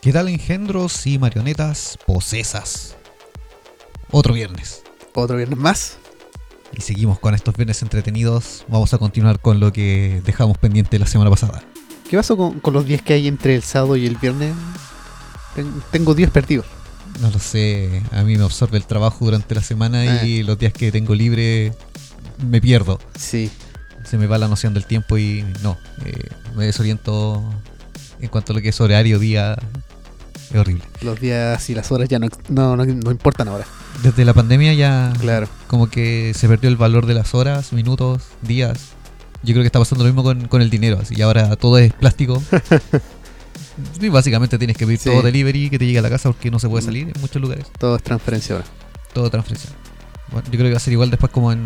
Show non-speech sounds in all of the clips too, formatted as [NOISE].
¿Qué tal engendros y marionetas posesas? Otro viernes. Otro viernes más. Y seguimos con estos viernes entretenidos. Vamos a continuar con lo que dejamos pendiente la semana pasada. ¿Qué pasó con, con los días que hay entre el sábado y el viernes? Ten- tengo días perdidos. No lo sé, a mí me absorbe el trabajo durante la semana y los días que tengo libre me pierdo. Sí. Se me va la noción del tiempo y no, eh, me desoriento en cuanto a lo que es horario, día. Es horrible. Los días y las horas ya no, no, no, no importan ahora. Desde la pandemia ya Claro. como que se perdió el valor de las horas, minutos, días. Yo creo que está pasando lo mismo con, con el dinero, así y ahora todo es plástico. [LAUGHS] y básicamente tienes que pedir Sí. todo delivery que te llegue a la casa porque no se puede salir en muchos lugares. Todo es transferencia ahora. Todo transferencia. Bueno, yo creo que va a ser igual después como en,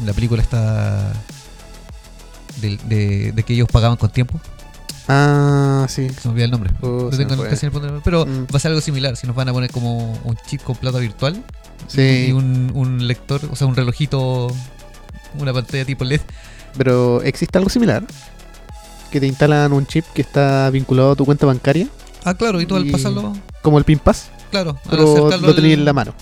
en la película esta de, de- de que ellos pagaban con tiempo. Ah, sí. Se me el nombre. No tengo fue. casi el de- Pero Mm. va a ser algo similar. Si nos van a poner como un chip con plata virtual Sí. y un, un lector, o sea, un relojito, una pantalla tipo LED. Pero existe algo similar. Que te instalan un chip que está vinculado a tu cuenta bancaria. Ah, claro, y tú al pasarlo, Como el PIN Pass. claro, al Pero acercarlo, lo al- en la mano.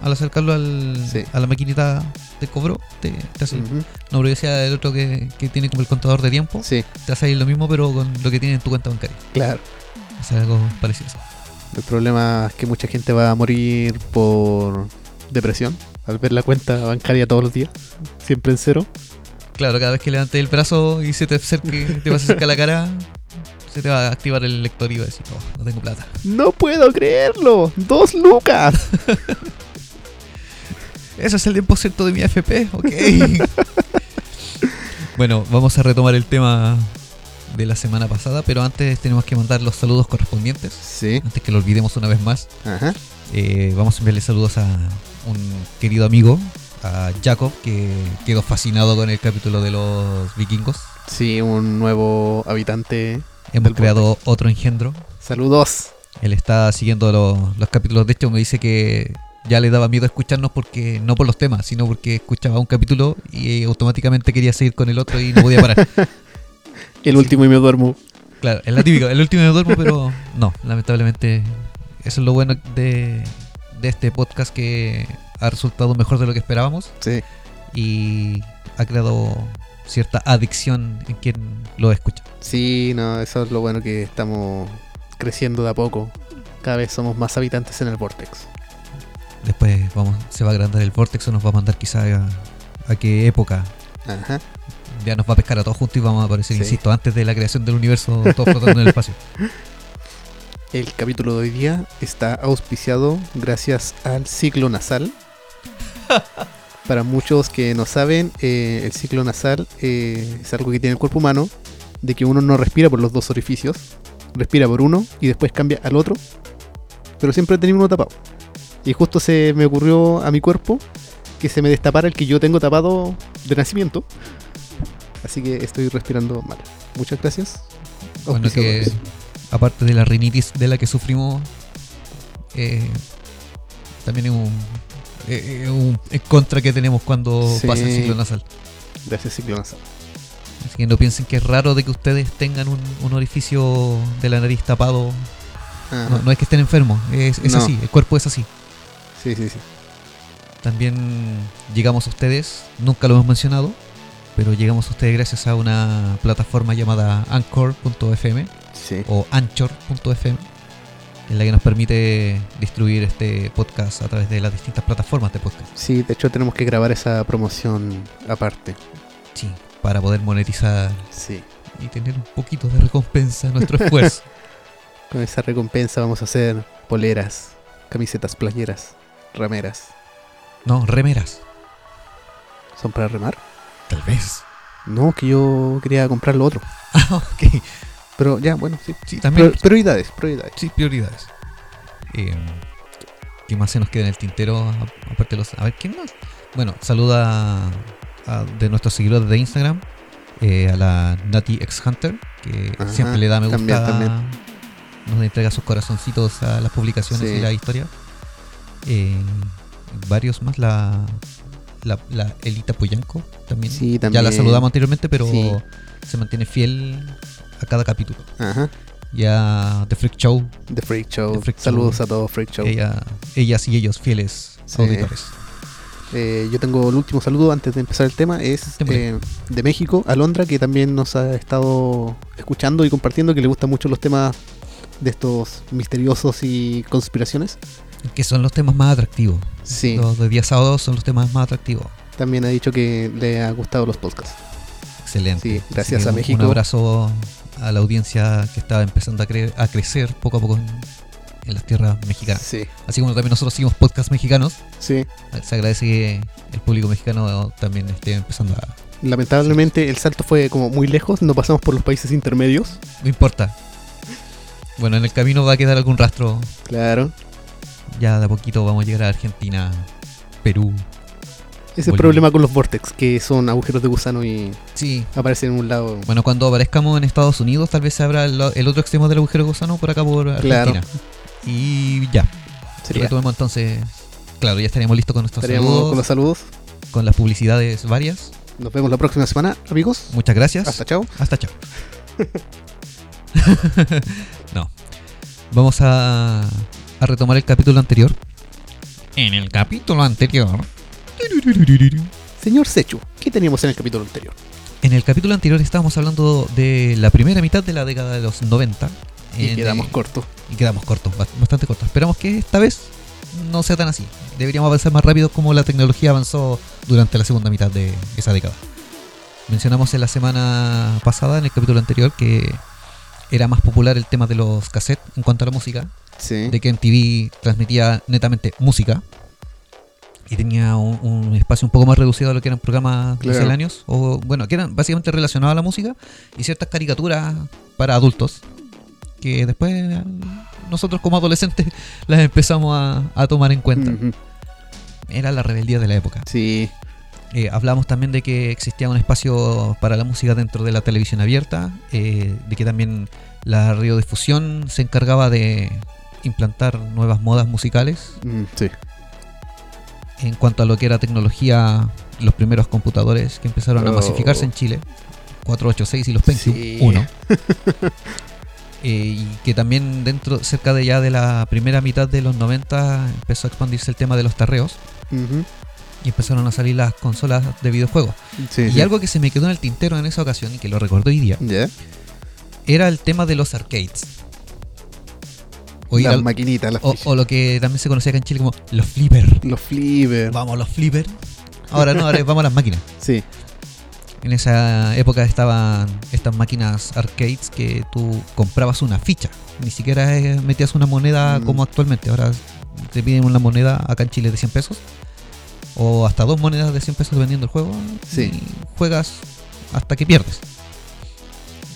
al, acercarlo al- Sí. a la maquinita de cobro, te, te hace. No, pero decía el otro que, que tiene como el contador de tiempo, Sí, te hace ahí lo mismo, pero con lo que tiene en tu cuenta bancaria. claro. O sea, algo parecido. El problema es que mucha gente va a morir por depresión al ver la cuenta bancaria todos los días, siempre en cero. Claro, cada vez que levantes el brazo y se te acerque, te vas a acercar la cara, se te va a activar el lector y va a decir, oh, no tengo plata. No puedo creerlo, dos lucas. [LAUGHS] Ese es el 10% de mi AFP, ok. [LAUGHS] bueno, vamos a retomar el tema de la semana pasada, pero antes tenemos que mandar los saludos correspondientes. Sí, Antes que lo olvidemos una vez más, ajá. eh, vamos a enviarle saludos a un querido amigo, a Jacob, que quedó fascinado con el capítulo de los vikingos. Sí, un nuevo habitante. Hemos creado otro engendro. Saludos. Él está siguiendo los, los capítulos. De hecho, me dice que ya le daba miedo escucharnos porque no por los temas, sino porque escuchaba un capítulo y automáticamente quería seguir con el otro y no podía parar. [LAUGHS] El último y me duermo. claro, es la típica. El último me duermo, pero no, lamentablemente. Eso es lo bueno de, de este podcast que ha resultado mejor de lo que esperábamos Sí, y ha creado cierta adicción en quien lo escucha. sí, no, eso es lo bueno que estamos creciendo de a poco. Cada vez somos más habitantes en el Vortex. Después vamos, se va a agrandar el vortex o nos va a mandar quizá a, a qué época Ajá. ya nos va a pescar a todos juntos y vamos a aparecer, Sí. insisto, antes de la creación del universo, todos flotando en el espacio. [LAUGHS] El capítulo de hoy día está auspiciado gracias al ciclo nasal. [LAUGHS] Para muchos que no saben, eh, el ciclo nasal eh, es algo que tiene el cuerpo humano, de que uno no respira por los dos orificios, respira por uno y después cambia al otro, pero siempre tenía uno tapado. Y justo se me ocurrió a mi cuerpo que se me destapara el que yo tengo tapado de nacimiento. Así que estoy respirando mal. Muchas gracias. Bueno, que Auspiciadores. aparte de la rinitis de la que sufrimos, eh, también es un, eh, eh, un en contra que tenemos cuando Sí. pasa el ciclo nasal. Gracias ciclo nasal. Así que no piensen que es raro de que ustedes tengan un, un orificio de la nariz tapado. No, no es que estén enfermos, es, es No. así, el cuerpo es así. Sí, sí, sí. También llegamos a ustedes, nunca lo hemos mencionado, pero llegamos a ustedes gracias a una plataforma llamada Anchor.fm Sí. o Anchor.fm, en la que nos permite distribuir este podcast a través de las distintas plataformas de podcast. Sí, de hecho tenemos que grabar esa promoción aparte. Sí, para poder monetizar Sí. y tener un poquito de recompensa a nuestro esfuerzo. [LAUGHS] Con esa recompensa vamos a hacer poleras, camisetas playeras, rameras. no, remeras. ¿Son para remar? Tal vez. No, que yo quería comprar lo otro. [LAUGHS] Ah, ok. Pero ya, bueno, sí. Sí, también. Prior- prioridades, prioridades. Sí, prioridades. Eh, ¿Qué más se nos queda en el tintero? Aparte de los. A ver, ¿quién más? Bueno, saluda a- a- de nuestros seguidores de Instagram eh, a la Nati X Hunter, que Ajá, siempre le da me gusta. también, también. Nos entrega sus corazoncitos a las publicaciones Sí. y la historia. Eh, varios más. La, la, la Elita Puyanco también. Sí, Ya también. la saludamos anteriormente, pero Sí. se mantiene fiel a cada capítulo. Ajá. Ya The Freak Show, The Freak Show. The Freak Saludos Show. a todos, Freak Show. ella, ellas y ellos fieles Sí. auditores. Eh, yo tengo el último saludo antes de empezar el tema. Es eh, de México, Alondra, que también nos ha estado escuchando y compartiendo, que le gustan mucho los temas de estos misteriosos y conspiraciones. Que son los temas más atractivos. Sí, Los de día sábado son los temas más atractivos. también ha dicho que le ha gustado los podcasts. Excelente. Sí, gracias a México. Un abrazo a la audiencia que está empezando a, cre- a crecer poco a poco en, en las tierras mexicanas. Sí, Así como también nosotros seguimos podcasts mexicanos, sí. se agradece que el público mexicano también esté empezando a... Lamentablemente el salto fue como muy lejos, no pasamos por los países intermedios. No importa. Bueno, en el camino va a quedar algún rastro. Claro. Ya de a poquito vamos a llegar a Argentina, Perú. Ese es el problema con los vortex, que son agujeros de gusano y Sí. aparecen en un lado. Bueno, cuando aparezcamos en Estados Unidos, tal vez se abra el, el otro extremo del agujero gusano por acá por Claro. Argentina. Y ya. Sería. Retomemos entonces. Claro, ya estaríamos listos con nuestros Estaríamos saludos, con los saludos. con las publicidades varias. Nos vemos la próxima semana, amigos. Muchas gracias. Hasta chao. Hasta chao. [LAUGHS] no. Vamos a, a retomar el capítulo anterior. En el capítulo anterior. Señor Sechu, ¿qué teníamos en el capítulo anterior? En el capítulo anterior estábamos hablando de la primera mitad de la década de los 90. Y quedamos cortos. y quedamos cortos, ba- bastante cortos. Esperamos que esta vez no sea tan así. Deberíamos avanzar más rápido como la tecnología avanzó durante la segunda mitad de esa década. Mencionamos en la semana pasada, en el capítulo anterior, que era más popular el tema de los cassettes en cuanto a la música, Sí. de que MTV transmitía netamente música y tenía un, un espacio un poco más reducido a lo que eran programas Claro. misceláneos, o bueno, que eran básicamente relacionados a la música y ciertas caricaturas para adultos que después nosotros como adolescentes [LAUGHS] las empezamos a, a tomar en cuenta. Era la rebeldía de la época. Sí. Eh, hablamos también de que existía un espacio para la música dentro de la televisión abierta, eh, de que también la radiodifusión se encargaba de implantar nuevas modas musicales. Mm, sí. En cuanto a lo que era tecnología, los primeros computadores que empezaron a masificarse en Chile, 486 y los Pentium Sí. 1. [LAUGHS] Eh, y que también dentro, cerca de ya de la primera mitad de los 90, empezó a expandirse el tema de los tarreos y empezaron a salir las consolas de videojuegos. Sí, Y sí. algo que se me quedó en el tintero en esa ocasión y que lo recuerdo hoy día, era el tema de los arcades. O, ir Las al- maquinitas, las o- o lo que también se conocía acá en Chile como los flipper. Los flippers. Vamos, los flipper. Ahora no, ahora vamos a las máquinas. [LAUGHS] Sí. En esa época estaban estas máquinas arcades que tú comprabas una ficha. Ni siquiera eh, metías una moneda Mm. como actualmente. Ahora te piden una moneda acá en Chile de 100 pesos. O hasta dos monedas de 100 pesos dependiendo del juego. Sí. Y juegas hasta que pierdes.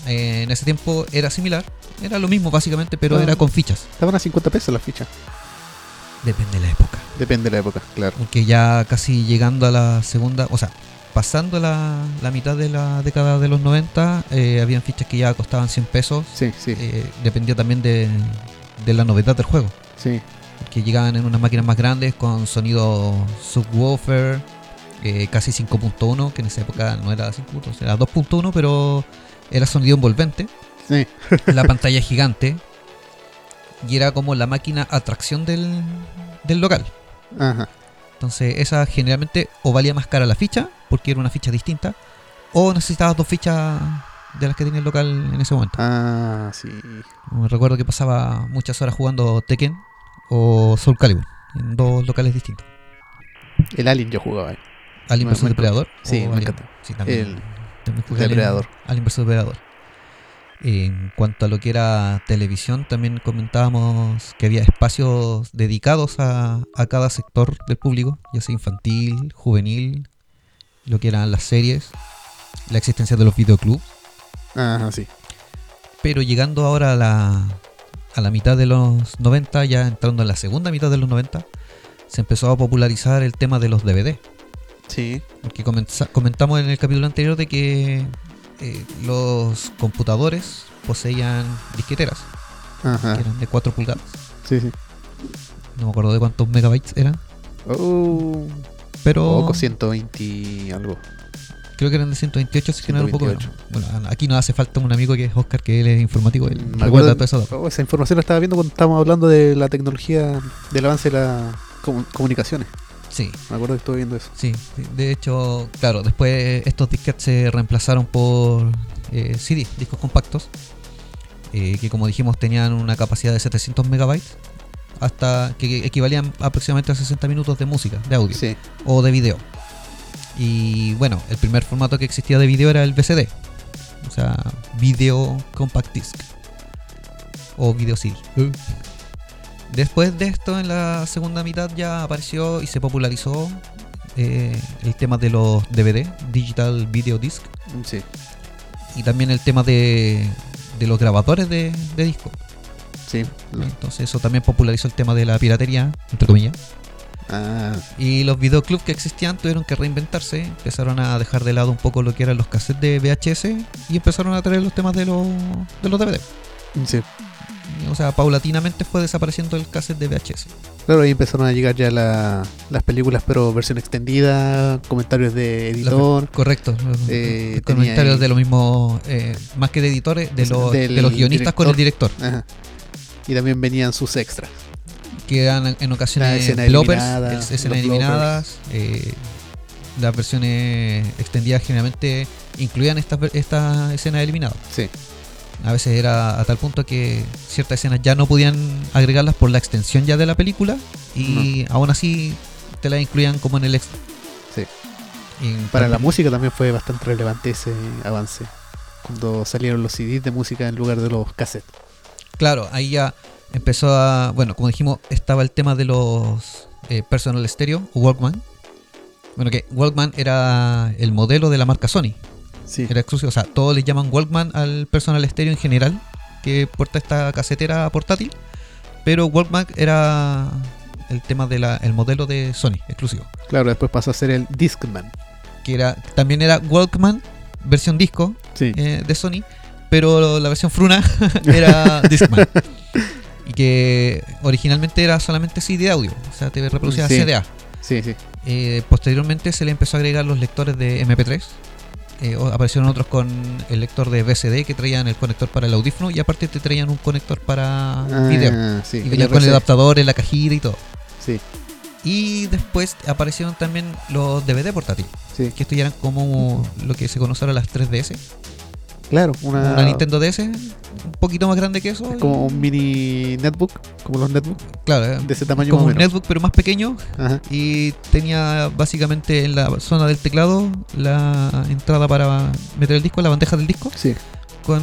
Eh, en ese tiempo era similar. Era lo mismo básicamente, pero Ah. era con fichas. Estaban a 50 pesos las fichas. Depende de la época. Depende de la época, claro. Porque ya casi llegando a la segunda, o sea, pasando la, la mitad de la década de los 90, eh, habían fichas que ya costaban 100 pesos. Sí, sí, Eh, dependía también de, de la novedad del juego. sí. Que llegaban en unas máquinas más grandes con sonido subwoofer, eh, casi 5.1, que en esa época no era 5.1, era 2.1, pero era sonido envolvente. Sí. la pantalla gigante. Y era como la máquina atracción del, del local. Ajá. Entonces, esa generalmente o valía más cara la ficha, porque era una ficha distinta, o necesitabas dos fichas de las que tenía el local en ese momento. Ah, sí. Me recuerdo que pasaba muchas horas jugando Tekken o Soul Calibur, en dos locales distintos. El Alien yo jugaba ahí. Alien vs Depredador. Sí, me encanta. Sí, también. El también jugué Alien- Depredador. Alien vs Depredador. En cuanto a lo que era televisión, también comentábamos que había espacios dedicados a, a cada sector del público, ya sea infantil, juvenil, lo que eran las series, la existencia de los videoclubs. Ajá, sí. Pero llegando ahora a la, a la mitad de los 90, ya entrando en la segunda mitad de los 90, se empezó a popularizar el tema de los DVD. Sí. Porque comentamos en el capítulo anterior de que eh, los computadores poseían disqueteras, que eran de 4 pulgadas. Sí, sí. No me acuerdo de cuántos megabytes eran. Oh, Pero poco, 120 y algo. creo que eran de 128, así que no era un poco. 128. Bueno, aquí nos hace falta un amigo que es Oscar, que él es informático. Él Me recuerda acuerdo- todo eso. oh, esa información la estaba viendo cuando estábamos hablando de la tecnología, del avance de las comu- comunicaciones. Sí, Me acuerdo que estuve viendo eso. sí, sí. De hecho, claro, después estos disquetes se reemplazaron por eh, CD, discos compactos, eh, que como dijimos tenían una capacidad de 700 megabytes, hasta que equivalían aproximadamente a 60 minutos de música, de audio. Sí, o de video. Y bueno, el primer formato que existía de video era el VCD. O sea, Video Compact Disc. O Video CD. Después de esto, en la segunda mitad ya apareció y se popularizó eh, el tema de los DVD, Digital Video Disc. sí. Y también el tema de, de los grabadores de, de disco. Sí. Entonces eso también popularizó el tema de la piratería, entre comillas. Ah, Y los videoclubs que existían tuvieron que reinventarse, empezaron a dejar de lado un poco lo que eran los cassettes de VHS y empezaron a traer los temas de los, de los DVD. sí. O sea, paulatinamente fue desapareciendo el cassette de VHS. Claro, ahí empezaron a llegar ya la- las películas, pero versión extendida, comentarios de editor. Correcto. Eh, comentarios ahí- de los mismos, eh, más que de editores, de los, de los guionistas con el director. Ajá. Y también venían sus extras. Que eran en ocasiones escena escenas los eliminadas. eh, las versiones extendidas generalmente incluían estas estas escenas eliminadas. Sí. A veces era a tal punto que ciertas escenas ya no podían agregarlas por la extensión ya de la película y aún así te las incluían como en el extra. Sí. Para la música también fue bastante relevante ese avance. Cuando salieron los CDs de música en lugar de los cassettes. Claro, ahí ya empezó a. Bueno, como dijimos, estaba el tema de los eh, personal stereo o Walkman. Bueno, que Walkman era el modelo de la marca Sony. Sí. Era exclusivo. O sea, todos le llaman Walkman al personal stereo en general que porta esta casetera portátil. Pero Walkman era el tema del el modelo de Sony exclusivo. Claro, después pasó a ser el Discman. Que era también era Walkman, versión disco Sí. eh, de Sony. Pero la versión fruna [LAUGHS] era [LAUGHS] Discman. y que originalmente era solamente CD audio. O sea, te reproducía Sí. CDA. Sí, sí. Eh, posteriormente se le empezó a agregar los lectores de MP3. Eh, aparecieron otros con el lector de VCD que traían el conector para el audífono y aparte te traían un conector para Ah, video. sí. Y venían con el adaptador en la cajita y todo. Sí, Y después aparecieron también los DVD portátiles, sí. que estos ya eran como lo que se conoce ahora las 3DS. Claro, una, Una Nintendo DS, un poquito más grande que eso. es como un mini netbook, como los netbooks, claro, de ese tamaño como más un menos. netbook pero más pequeño Ajá. y tenía básicamente en la zona del teclado la entrada para meter el disco, la bandeja del disco, Sí. con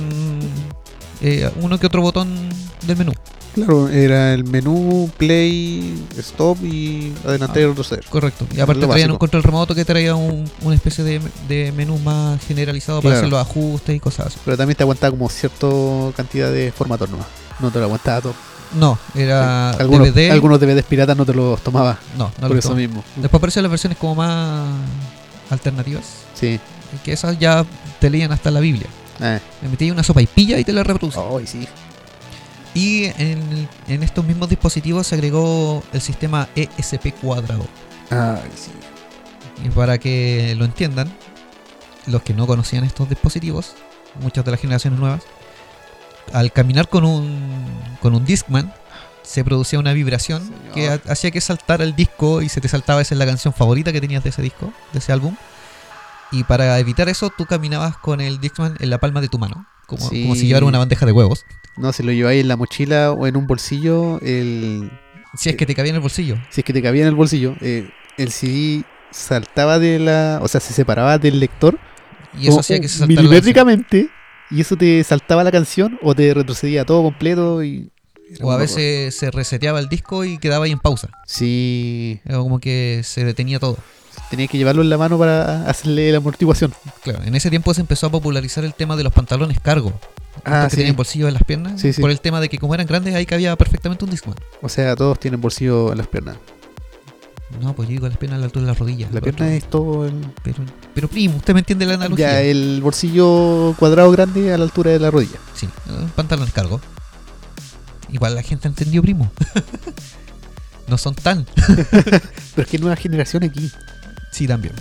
eh, uno que otro botón del menú. Claro, era el menú, play, stop y adelantar y retroceder. Correcto. Y aparte traían un control remoto que traía un- una especie de, de menú más generalizado para hacer los ajustes y cosas así. Pero también te aguantaba como cierta cantidad de formatos nomás. No te lo aguantaba todo. No, era Sí. Algunos, DVD. algunos DVDs piratas no te los tomaba. no, no por lo eso tomo. mismo. Después aparecieron las versiones como más alternativas. Sí. Que esas ya te leían hasta la Biblia. Ah. Le metías una sopa y pilla y te la reproducía. Ay, sí. Y en, en estos mismos dispositivos se agregó el sistema ESP cuadrado. Ay, sí. Y para que lo entiendan, los que no conocían estos dispositivos, muchas de las generaciones nuevas, al caminar con un, con un Discman, se producía una vibración Señor. que ha- hacía que saltara el disco y se te saltaba esa es la canción favorita que tenías de ese disco, de ese álbum. Y para evitar eso, tú caminabas con el Discman en la palma de tu mano, como, Sí. como si llevara una bandeja de huevos. No, si lo lleváis en la mochila o en un bolsillo, el, Si es que te cabía en el bolsillo. si es que te cabía en el bolsillo, eh, el CD saltaba de la. O sea, se separaba del lector Y eso hacía que se saltara milimétricamente. Y eso te saltaba la canción o te retrocedía todo completo. y O a veces se reseteaba el disco y quedaba ahí en pausa. Sí, Era como que se detenía todo. Tenías que llevarlo en la mano para hacerle la amortiguación. Claro, en ese tiempo se empezó a popularizar el tema de los pantalones cargo. Ah, Estos que sí. tienen bolsillos en las piernas. Sí, sí. Por el tema de que como eran grandes ahí cabía perfectamente un Discman. O sea, todos tienen bolsillo en las piernas. No, pues yo digo las piernas a la altura de las rodillas. La pierna otro- es todo el. Pero, pero primo, usted me entiende la analogía. Ya, el bolsillo cuadrado grande a la altura de la rodilla. Sí, un pantalón cargo. Igual la gente entendió, primo. [LAUGHS] no son tan. [LAUGHS] Pero es que nueva generación aquí. Sí, también.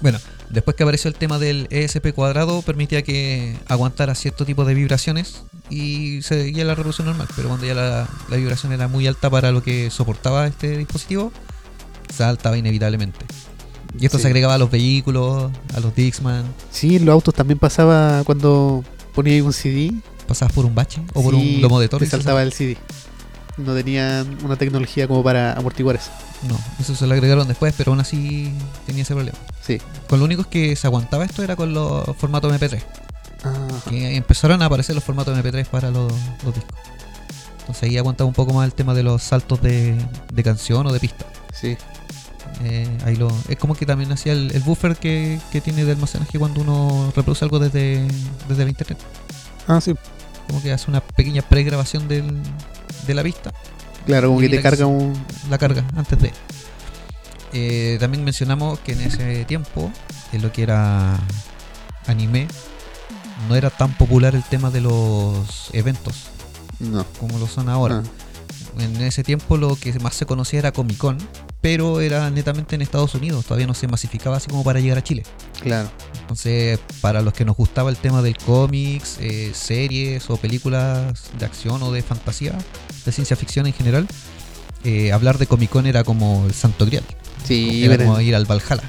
Bueno, después que apareció el tema del ESP cuadrado, permitía que aguantara cierto tipo de vibraciones y seguía la reproducción normal. Pero cuando ya la, la vibración era muy alta para lo que soportaba este dispositivo, saltaba inevitablemente. Y esto Sí. se agregaba a los vehículos, a los Dixman. Sí, en los autos también pasaba cuando ponía ahí un CD. Pasabas por un bache o por sí, un lomo de te se saltaba el CD. No tenían una tecnología como para amortiguar eso. No, eso se lo agregaron después, pero aún así tenía ese problema. Sí. Con lo único es que se aguantaba esto era con los formatos MP3. Ajá. Que empezaron a aparecer los formatos MP3 para los, los discos. Entonces ahí aguantaba un poco más el tema de los saltos de, de canción o de pista. Sí. Eh, ahí lo, es como que también hacía el, el buffer que, que tiene de almacenaje cuando uno reproduce algo desde, desde el internet. Ah, sí. Como que hace una pequeña pregrabación del, de la pista Claro, como que te carga un. la carga antes de. Eh, también mencionamos que en ese tiempo, en lo que era anime, no era tan popular el tema de los eventos No. como lo son ahora. Ah, En ese tiempo lo que más se conocía era Comic Con, pero era netamente en Estados Unidos, todavía no se masificaba así como para llegar a Chile. claro. Entonces, para los que nos gustaba el tema del cómics, eh, series o películas de acción o de fantasía, de ciencia ficción en general, eh, hablar de Comic Con era como el santo grial. Sí, era como ir al Valhalla.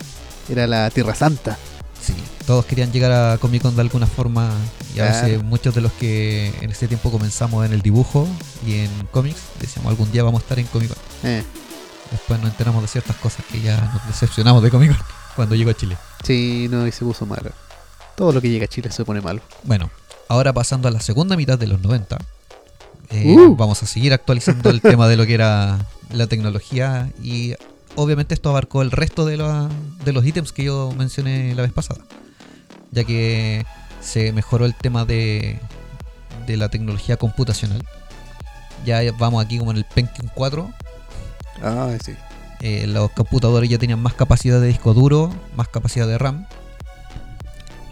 era la Tierra Santa. Sí, todos querían llegar a Comic Con de alguna forma y a Claro. veces muchos de los que en ese tiempo comenzamos en el dibujo y en cómics decíamos algún día vamos a estar en Comic Con. Eh, Después nos enteramos de ciertas cosas que ya nos decepcionamos de Comic Con [LAUGHS] cuando llegó a Chile. sí, no, y se puso malo. Todo lo que llega a Chile se pone malo. Bueno, ahora pasando a la segunda mitad de los 90, eh, Uh. vamos a seguir actualizando el tema de lo que era la tecnología y obviamente esto abarcó el resto de, la- de los ítems que yo mencioné la vez pasada, ya que se mejoró el tema de, de la tecnología computacional. Ya vamos aquí como en el Pentium 4, Ah, sí. eh, los computadores ya tenían más capacidad de disco duro, más capacidad de RAM.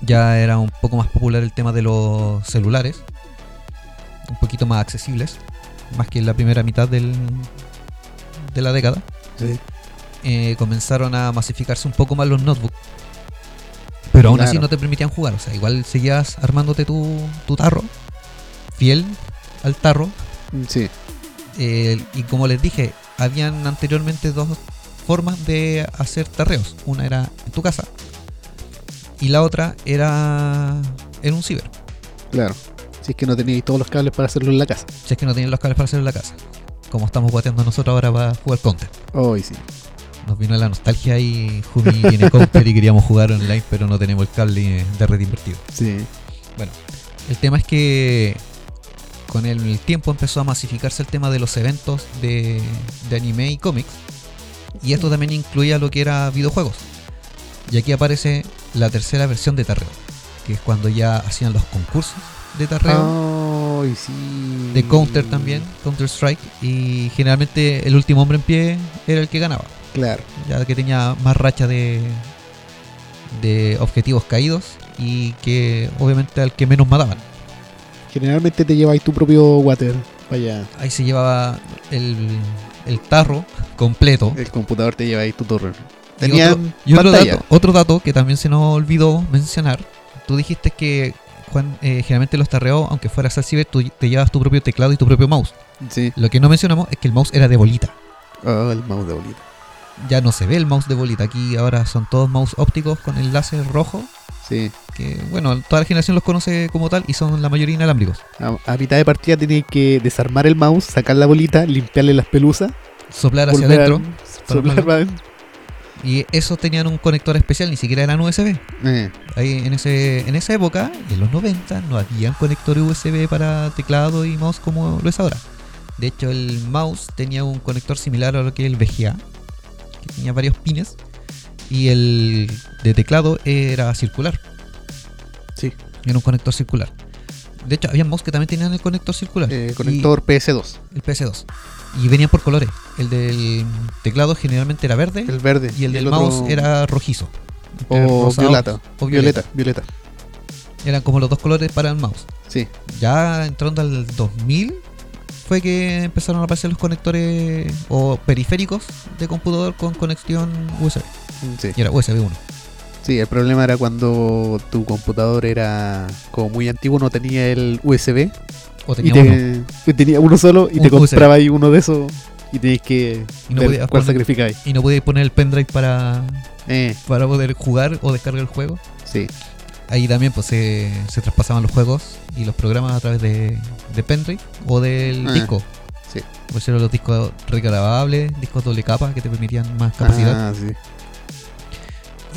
Ya era un poco más popular el tema de los celulares, un poquito más accesibles, más que en la primera mitad del, de la década. Sí. Eh, comenzaron a masificarse un poco más los notebooks. Pero aún así no te permitían jugar, o sea, igual seguías armándote tu, tu tarro, fiel al tarro, Mm, Sí. eh, y como les dije, habían anteriormente dos formas de hacer tarreos. Una era en tu casa y la otra era en un ciber. Claro. Si es que no teníais todos los cables para hacerlo en la casa. Si es que no tienen los cables para hacerlo en la casa. Como estamos guateando nosotros ahora para jugar Counter. Hoy sí. Nos vino la nostalgia y Jumi tiene Counter y queríamos jugar online, pero no tenemos el cable de red invertido. Sí. El tema es que con el tiempo empezó a masificarse el tema de los eventos de, de anime y cómics. Y esto también incluía lo que era videojuegos. Y aquí aparece la tercera versión de Tarreo, que es cuando ya hacían los concursos de Tarreo, Ay, sí. de Counter también, Counter Strike, y generalmente el último hombre en pie era el que ganaba, Claro. ya que tenía más racha de, de objetivos caídos y que obviamente al que menos mataban. Generalmente te lleváis tu propio water. Vaya. Ahí se llevaba el, el tarro completo. El computador te lleváis tu torre. Y Tenían otro, y otro dato, otro dato que también se nos olvidó mencionar. Tú dijiste que Juan, eh, generalmente los tarreos, aunque fueras al ciber, tú te llevas tu propio teclado y tu propio mouse. Sí. Lo que no mencionamos es que el mouse era de bolita. Oh, el mouse de bolita. Ya no se ve el mouse de bolita. Aquí ahora son todos mouse ópticos con el láser rojo. Sí. Que bueno, toda la generación los conoce como tal y son la mayoría inalámbricos. A, a mitad de partida tenéis que desarmar el mouse, sacar la bolita, limpiarle las pelusas, Soplar hacia adentro. soplar para adentro. Y esos tenían un conector especial, ni siquiera eran USB. Eh, Ahí en, ese, en esa época, en los 90, no habían conectores USB para teclado y mouse como lo es ahora. De hecho, el mouse tenía un conector similar a lo que es el VGA, que tenía varios pines, y el de teclado era circular, sí. era un conector circular. De hecho, había mouse que también tenían el conector circular. Eh, y conector PS2. el PS2. Y venían por colores. El del teclado generalmente era verde El verde. y el del otro- mouse era rojizo. Era O rosado violeta. o Violeta. Violeta. Eran como los dos colores para el mouse. Sí. Ya entrando al 2000, fue que empezaron a aparecer los conectores o periféricos de computador con conexión USB. Sí. Y era USB 1. Sí, el problema era cuando tu computador era como muy antiguo, no tenía el USB. O y tenía te- uno. tenía uno solo y Un te compraba ahí uno de esos y tenías que Y no ver podías cuál sacrificáis. Y no podías poner el pendrive para, Eh, para poder jugar o descargar el juego. sí. Ahí también pues se, se traspasaban los juegos y los programas a través de, de pendrive o del Ah, disco. sí. Pues eran los discos regrabables, discos doble capa que te permitían más capacidad. Ah, sí.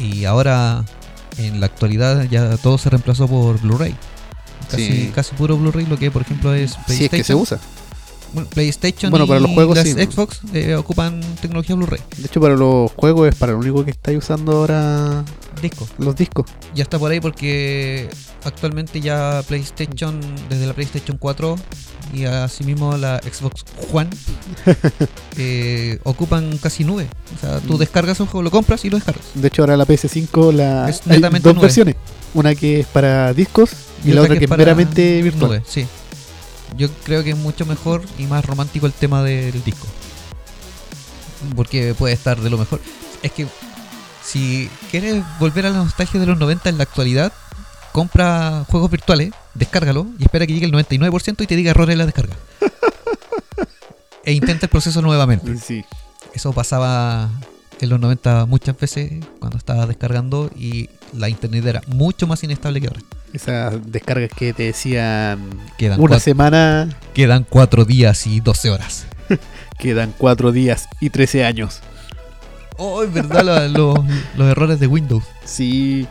Y ahora, en la actualidad, ya todo se reemplazó por Blu-ray. Casi, Sí. casi puro Blu-ray, lo que por ejemplo es PlayStation. Si es que se usa. Bueno, PlayStation Bueno, para los juegos las sí. Xbox eh, ocupan tecnología Blu-ray. De hecho, para los juegos es para lo único que estáis usando ahora Disco. los discos. Ya está por ahí porque actualmente ya PlayStation, desde la PlayStation 4 y asimismo la Xbox One, [LAUGHS] eh, ocupan casi nube. O sea, tú Mm. descargas un juego, lo compras y lo descargas. De hecho, ahora la PS5 la Es hay netamente dos nube. versiones. Una que es para discos y, la otra que es para meramente virtual. nube, sí. Yo creo que es mucho mejor y más romántico el tema del disco. Porque puede estar de lo mejor. Es que si quieres volver a la nostalgia de los 90 en la actualidad, compra juegos virtuales, descárgalo y espera que llegue el 99% y te diga error en la descarga. e intenta el proceso nuevamente. Sí. Eso pasaba en los 90 muchas veces cuando estaba descargando y la internet era mucho más inestable que ahora. Esas descargas que te decían Quedan una cuatro- semana, Quedan 4 días y 12 horas. quedan cuatro días y 13 [LAUGHS] años. Oh, es verdad, la- los, los errores de Windows. Sí.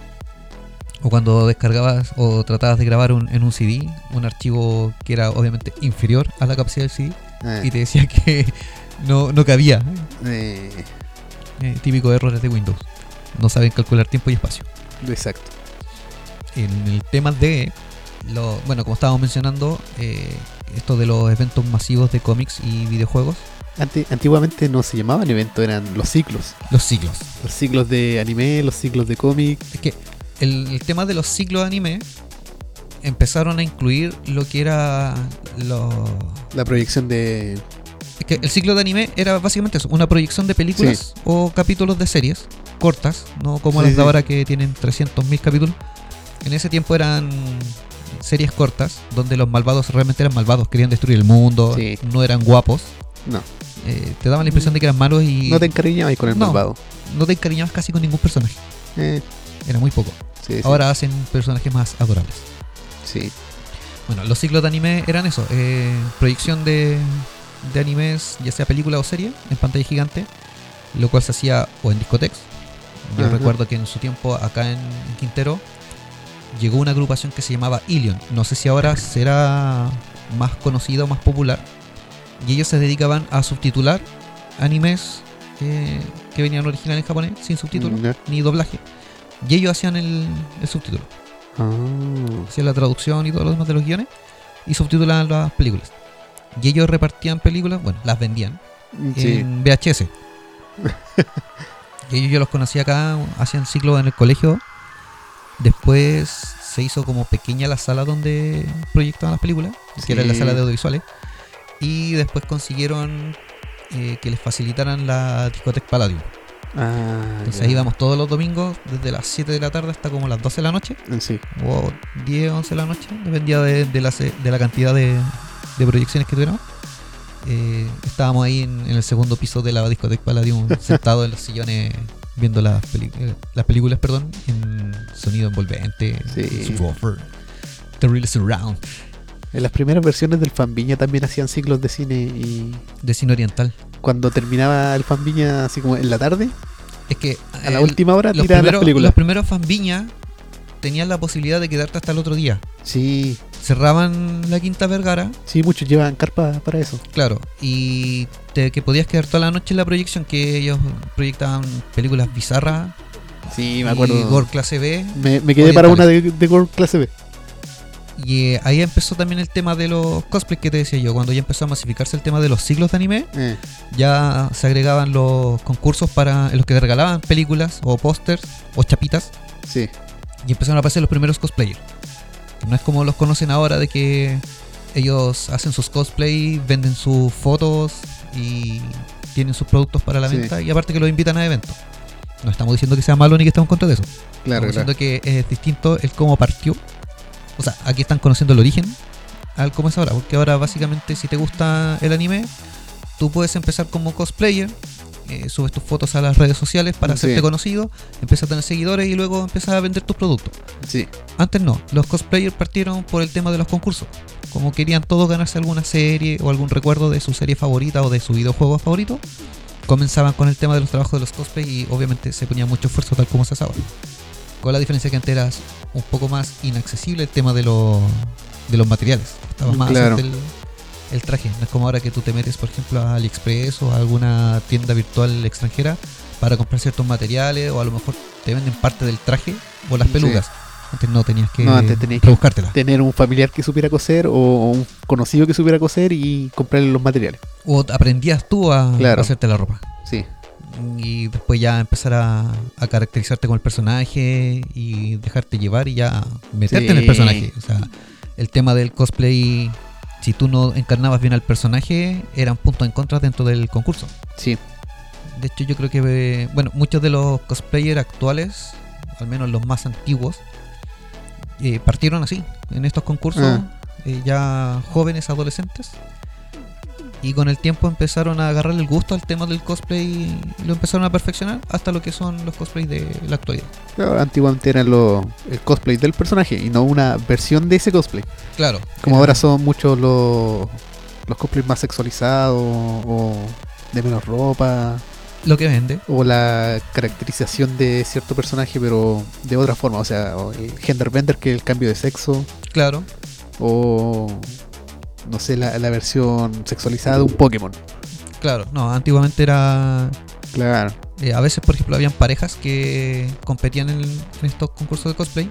O cuando descargabas o tratabas de grabar un- en un CD, un archivo que era obviamente inferior a la capacidad del CD, Eh, y te decía que [LAUGHS] no, no cabía. eh, Eh, típicos errores de Windows. No saben calcular tiempo y espacio. exacto. En el tema de, lo, bueno, como estábamos mencionando, eh, esto de los eventos masivos de cómics y videojuegos, Ante- antiguamente no se llamaban eventos, eran los ciclos. los ciclos. Los ciclos de anime, los ciclos de cómic. Es que el, el tema de los ciclos de anime empezaron a incluir lo que era lo, La proyección de. es que el ciclo de anime era básicamente eso, una proyección de películas o capítulos de series cortas, no como Sí, las de sí. ahora que tienen 300.000 capítulos. En ese tiempo eran series cortas donde los malvados realmente eran malvados, querían destruir el mundo, Sí. no eran guapos. No, eh, te daban la impresión de que eran malos y no te encariñabas con el No. malvado. no te encariñabas casi con ningún personaje. Eh, Era muy poco. sí, sí, Ahora hacen personajes más adorables. sí. Bueno, los ciclos de anime eran eso, eh, proyección de, de animes, ya sea película o serie, en pantalla gigante, lo cual se hacía o en discotecas. Yo Ajá. recuerdo que en su tiempo acá en Quintero llegó una agrupación que se llamaba Ilion. No sé si ahora será más conocida o más popular. Y ellos se dedicaban a subtitular animes eh, que venían original en japonés, sin subtítulos, ni doblaje. Y ellos hacían el, el subtítulo Ah, hacían la traducción y todo lo demás de los guiones y subtitulaban las películas. Y ellos repartían películas, bueno, las vendían sí. en VHS. [LAUGHS] y ellos yo los conocí acá, hacían ciclo en el colegio. Después se hizo como pequeña la sala donde proyectaban las películas, que era la sala de audiovisuales. Y después consiguieron eh, que les facilitaran la discoteca Palladium. Ah, Entonces ya. ahí íbamos todos los domingos, desde las 7 de la tarde hasta como las 12 de la noche. Sí. o 10, 11 de la noche, dependía de, de la, de la cantidad de, de proyecciones que tuviéramos. Eh, estábamos ahí en, en el segundo piso de la discoteca Palladium, [LAUGHS] sentados en los sillones viendo las, eh, las películas perdón, en sonido envolvente, Sí. subwoofer, terrible surround, En las primeras versiones del Fanviña también hacían ciclos de cine y de cine oriental. cuando terminaba el Fanviña así como en la tarde, Es que a la el- última hora tiraban las películas. los primeros fanviña tenían la posibilidad de quedarte hasta el otro día. Sí, Cerraban la Quinta Vergara sí, muchos llevan carpa para eso. Claro, y te- que podías quedar toda la noche en la proyección, que ellos proyectaban películas bizarras Sí, y gore clase B. Me, me quedé para una de, de Gore clase B. Y eh, ahí empezó también el tema de los cosplays que te decía yo. Cuando ya empezó a masificarse el tema de los ciclos de anime, Eh, ya se agregaban los concursos para en los que te regalaban películas o pósters o chapitas sí, y empezaron a aparecer los primeros cosplayers. No es como los conocen ahora de que ellos hacen sus cosplay, venden sus fotos y tienen sus productos para la Sí. venta y aparte que los invitan a eventos. No estamos diciendo que sea malo ni que estamos en contra de eso. Claro, estamos claro. diciendo que es distinto el cómo partió. O sea, aquí están conociendo el origen al cómo es ahora. Porque ahora básicamente si te gusta el anime, tú puedes empezar como cosplayer. Eh, subes tus fotos a las redes sociales para Sí. hacerte conocido, empiezas a tener seguidores y luego empiezas a vender tus productos. Sí, Antes no, los cosplayers partieron por el tema de los concursos. Como querían todos ganarse alguna serie o algún recuerdo de su serie favorita o de su videojuego favorito, comenzaban con el tema de los trabajos de los cosplay y obviamente se ponía mucho esfuerzo tal como se ahora. Con la diferencia que antes era un poco más inaccesible el tema de, los de los materiales. Estaba más Claro. el, el traje. No es como ahora que tú te metes, por ejemplo, a AliExpress o a alguna tienda virtual extranjera para comprar ciertos materiales o a lo mejor te venden parte del traje o las Sí. pelucas. Antes no tenías que No, antes tenías que- tener un familiar que supiera coser o un conocido que supiera coser y comprarle los materiales. O aprendías tú a, Claro. hacerte la ropa. Sí, Y después ya empezar a, a caracterizarte con el personaje y dejarte llevar y ya meterte en el Sí. personaje. O sea, el tema del cosplay, si tú no encarnabas bien al personaje, eran puntos en contra dentro del concurso. sí, De hecho, yo creo que, eh, bueno, muchos de los cosplayers actuales, al menos los más antiguos, eh, partieron así, en estos concursos, Ah. eh, ya jóvenes, adolescentes. Y con el tiempo empezaron a agarrarle el gusto al tema del cosplay y lo empezaron a perfeccionar hasta lo que son los cosplays de la actualidad. Claro, antiguamente era lo, el cosplay del personaje y no una versión de ese cosplay. Claro. Como ahora son muchos los, los cosplays más sexualizados o de menos ropa Lo que vende. o la caracterización de cierto personaje pero de otra forma, o sea, el gender bender que es el cambio de sexo Claro. o no sé, la, la versión sexualizada de un Pokémon. Claro. No, antiguamente era Claro. Eh, a veces, por ejemplo, habían parejas que competían en, en estos concursos de cosplay.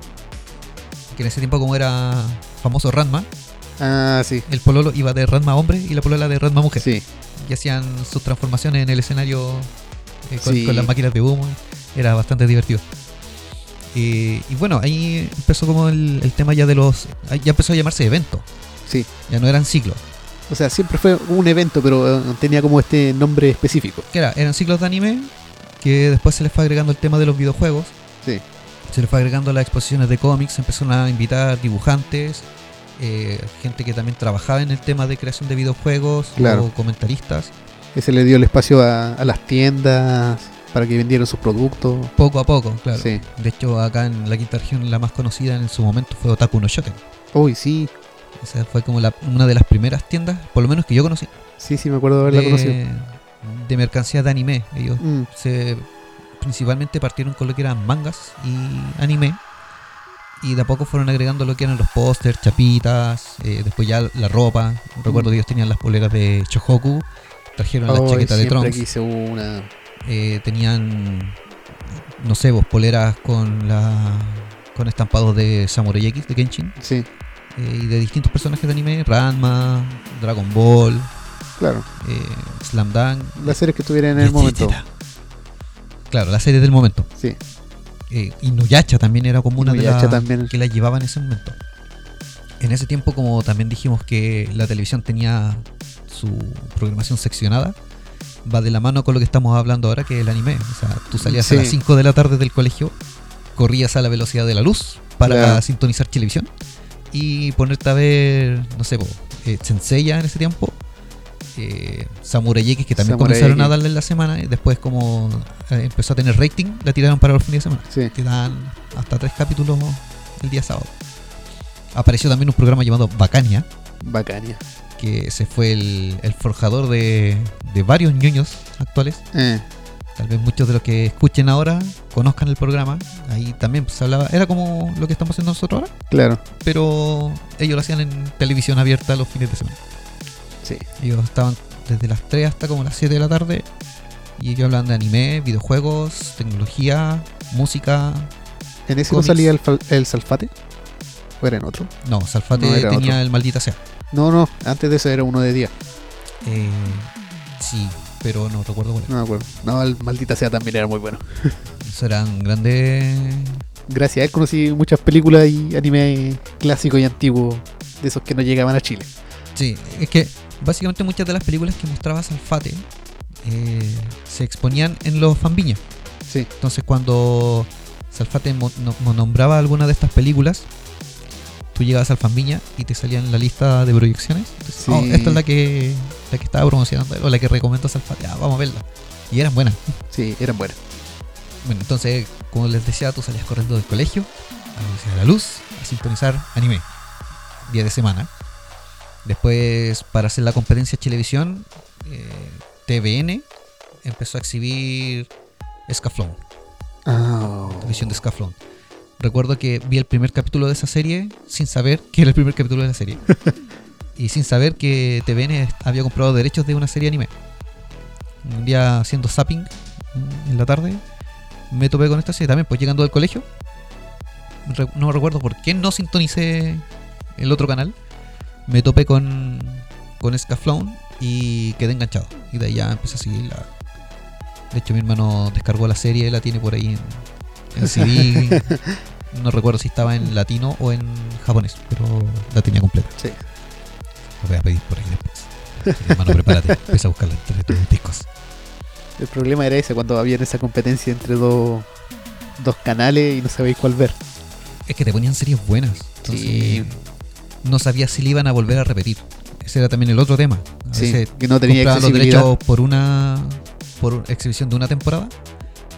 Que en ese tiempo, como era famoso Ranma, Ah, sí. el pololo iba de Ranma hombre y la polola de Ranma mujer. Sí. Y hacían sus transformaciones en el escenario eh, con, Sí. con las máquinas de humo. Era bastante divertido. Eh, y bueno, ahí empezó como el, el tema ya de los. Ya empezó a llamarse evento. Sí. Ya no eran ciclos. O sea, siempre fue un evento, pero eh, tenía como este nombre específico. Que era, eran ciclos de anime. Que después se les fue agregando el tema de los videojuegos. Sí. se le fue agregando las exposiciones de cómics, empezaron a invitar dibujantes, eh, gente que también trabajaba en el tema de creación de videojuegos Claro. o comentaristas. Ese le dio el espacio a, a las tiendas para que vendieran sus productos. Poco a poco, claro. Sí. De hecho, acá en la quinta región la más conocida en su momento fue Otaku no Shoten. Uy, sí. Esa fue como la- una de las primeras tiendas, por lo menos que yo conocí, Sí, sí, me acuerdo de haberla conocido. de, de mercancía de anime. Ellos Mm, se principalmente partieron con lo que eran mangas y anime y de a poco fueron agregando lo que eran los pósters, chapitas, eh, después ya la ropa. Recuerdo Mm. que ellos tenían las poleras de Shohoku, trajeron la Ay, chaqueta de Trunks, quise una. eh, tenían no sé, vos poleras con la con estampados de Samurai X de Kenshin Sí, eh, y de distintos personajes de anime, Ranma, Dragon Ball, claro. eh, Slam Dunk, Las series que tuvieran en el momento. Claro, la serie del momento. Sí, Eh, también era como una de las también. que la llevaba en ese momento. En ese tiempo, como también dijimos que la televisión tenía su programación seccionada, va de la mano con lo que estamos hablando ahora, que es el anime. O sea, tú salías Sí. a las 5 de la tarde del colegio, corrías a la velocidad de la luz para Claro. sintonizar televisión y ponerte a ver, no sé, po, eh, Senseiya en ese tiempo. Eh, Samurai X que también Samurai comenzaron a darle en la semana y después como eh, empezó a tener rating la tiraron para los fines de semana sí. te dan hasta tres capítulos el día sábado. Apareció también un programa llamado Bacania, Bacania. que se fue el, el forjador de, de varios ñoños actuales. Eh, Tal vez muchos de los que escuchen ahora conozcan el programa. Ahí también se hablaba, era como lo que estamos haciendo nosotros ahora, claro. pero ellos lo hacían en televisión abierta los fines de semana. Sí. Ellos estaban desde las 3 hasta como las 7 de la tarde y ellos hablan de anime, videojuegos, tecnología, música, ¿En ese no salía el, el Salfate? ¿O era en otro? No, Salfate No, tenía otro. el maldita sea. No, no, antes de eso era uno de día. Eh, sí, pero no recuerdo cuál era. No me acuerdo. No, el maldita sea también era muy bueno. [LAUGHS] Eso eran grandes. Gracias a él conocí muchas películas y anime clásicos y antiguos de esos que no llegaban a Chile. Sí, es que básicamente muchas de las películas que mostraba Salfate eh, se exponían en los fanviñas. Sí. Entonces cuando Salfate mo- no- mo- nombraba alguna de estas películas, tú llegabas al fanviña y te salía en la lista de proyecciones. Entonces, Sí. "Oh, esta es la que, la que estaba promocionando o la que recomendó Salfate. Ah, vamos a verla. Y eran buenas. Sí, eran buenas. Bueno, entonces, como les decía, tú salías corriendo del colegio, a la velocidad de la luz, a sintonizar anime. Día de semana. Después, para hacer la competencia de televisión, eh, TVN empezó a exhibir Scaflón, Ah, televisión de Scaflón. Recuerdo que vi el primer capítulo de esa serie sin saber que era el primer capítulo de la serie. [LAUGHS] y sin saber que TVN había comprado derechos de una serie anime. Un día haciendo zapping mm, en la tarde, me topé con esta serie también, pues llegando del colegio. no recuerdo por qué no sintonicé el otro canal. Me topé con, con Scaflón y quedé enganchado. Y de ahí ya empecé a seguirla. De hecho, mi hermano descargó la serie, la tiene por ahí en, en [LAUGHS] CD. No recuerdo si estaba en latino o en japonés, pero la tenía completa. sí. Lo voy a pedir por ahí después. Hermano, prepárate. [LAUGHS] Empieza a buscarla entre tus discos. El problema era ese, cuando había esa competencia entre dos, dos canales y no sabéis cuál ver. Es que te ponían series buenas. Entonces, Sí. no sabías si le iban a volver a repetir. Ese era también el otro tema. A Sí, veces que no tenía los derechos por una por exhibición de una temporada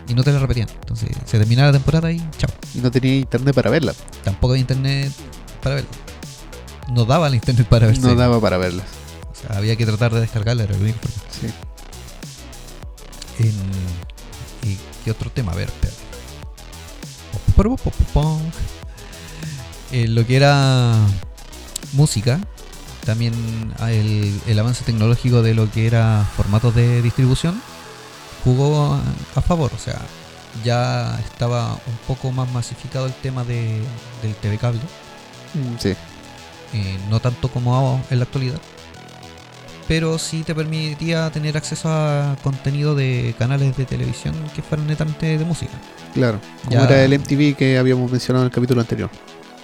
y no te la repetían. Entonces se terminaba la temporada y chao. Y no tenía internet para verla. Tampoco había internet para verlo. No daba el internet para ver No daba para verlas. O sea, había que tratar de descargarla. Era lo único. Sí. En- ¿Y qué otro tema? A ver, espérate. En lo que era música, también el, el avance tecnológico de lo que era formatos de distribución jugó a, favor. O sea, ya estaba un poco más masificado el tema de, del TV cable. Mm, Sí. eh, no tanto como en la actualidad, pero sí te permitía tener acceso a contenido de canales de televisión que fueran netamente de música. Claro. Como Ya. era el MTV que habíamos mencionado en el capítulo anterior.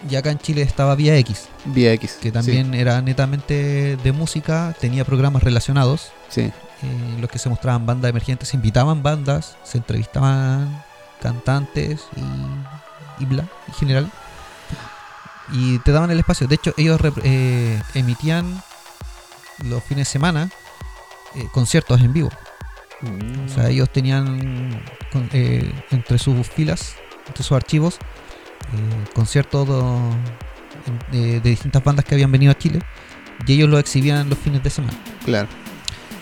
Ya acá en Chile estaba Vía X, Vía X. que también era netamente de música, tenía programas relacionados, Sí. Eh, los que se mostraban bandas emergentes, se invitaban bandas, se entrevistaban cantantes y, y bla, en general. Y te daban el espacio. De hecho, ellos eh, emitían los fines de semana eh, conciertos en vivo. O sea, ellos tenían eh, entre sus filas, entre sus archivos, conciertos de, de distintas bandas que habían venido a Chile y ellos lo exhibían los fines de semana. Claro.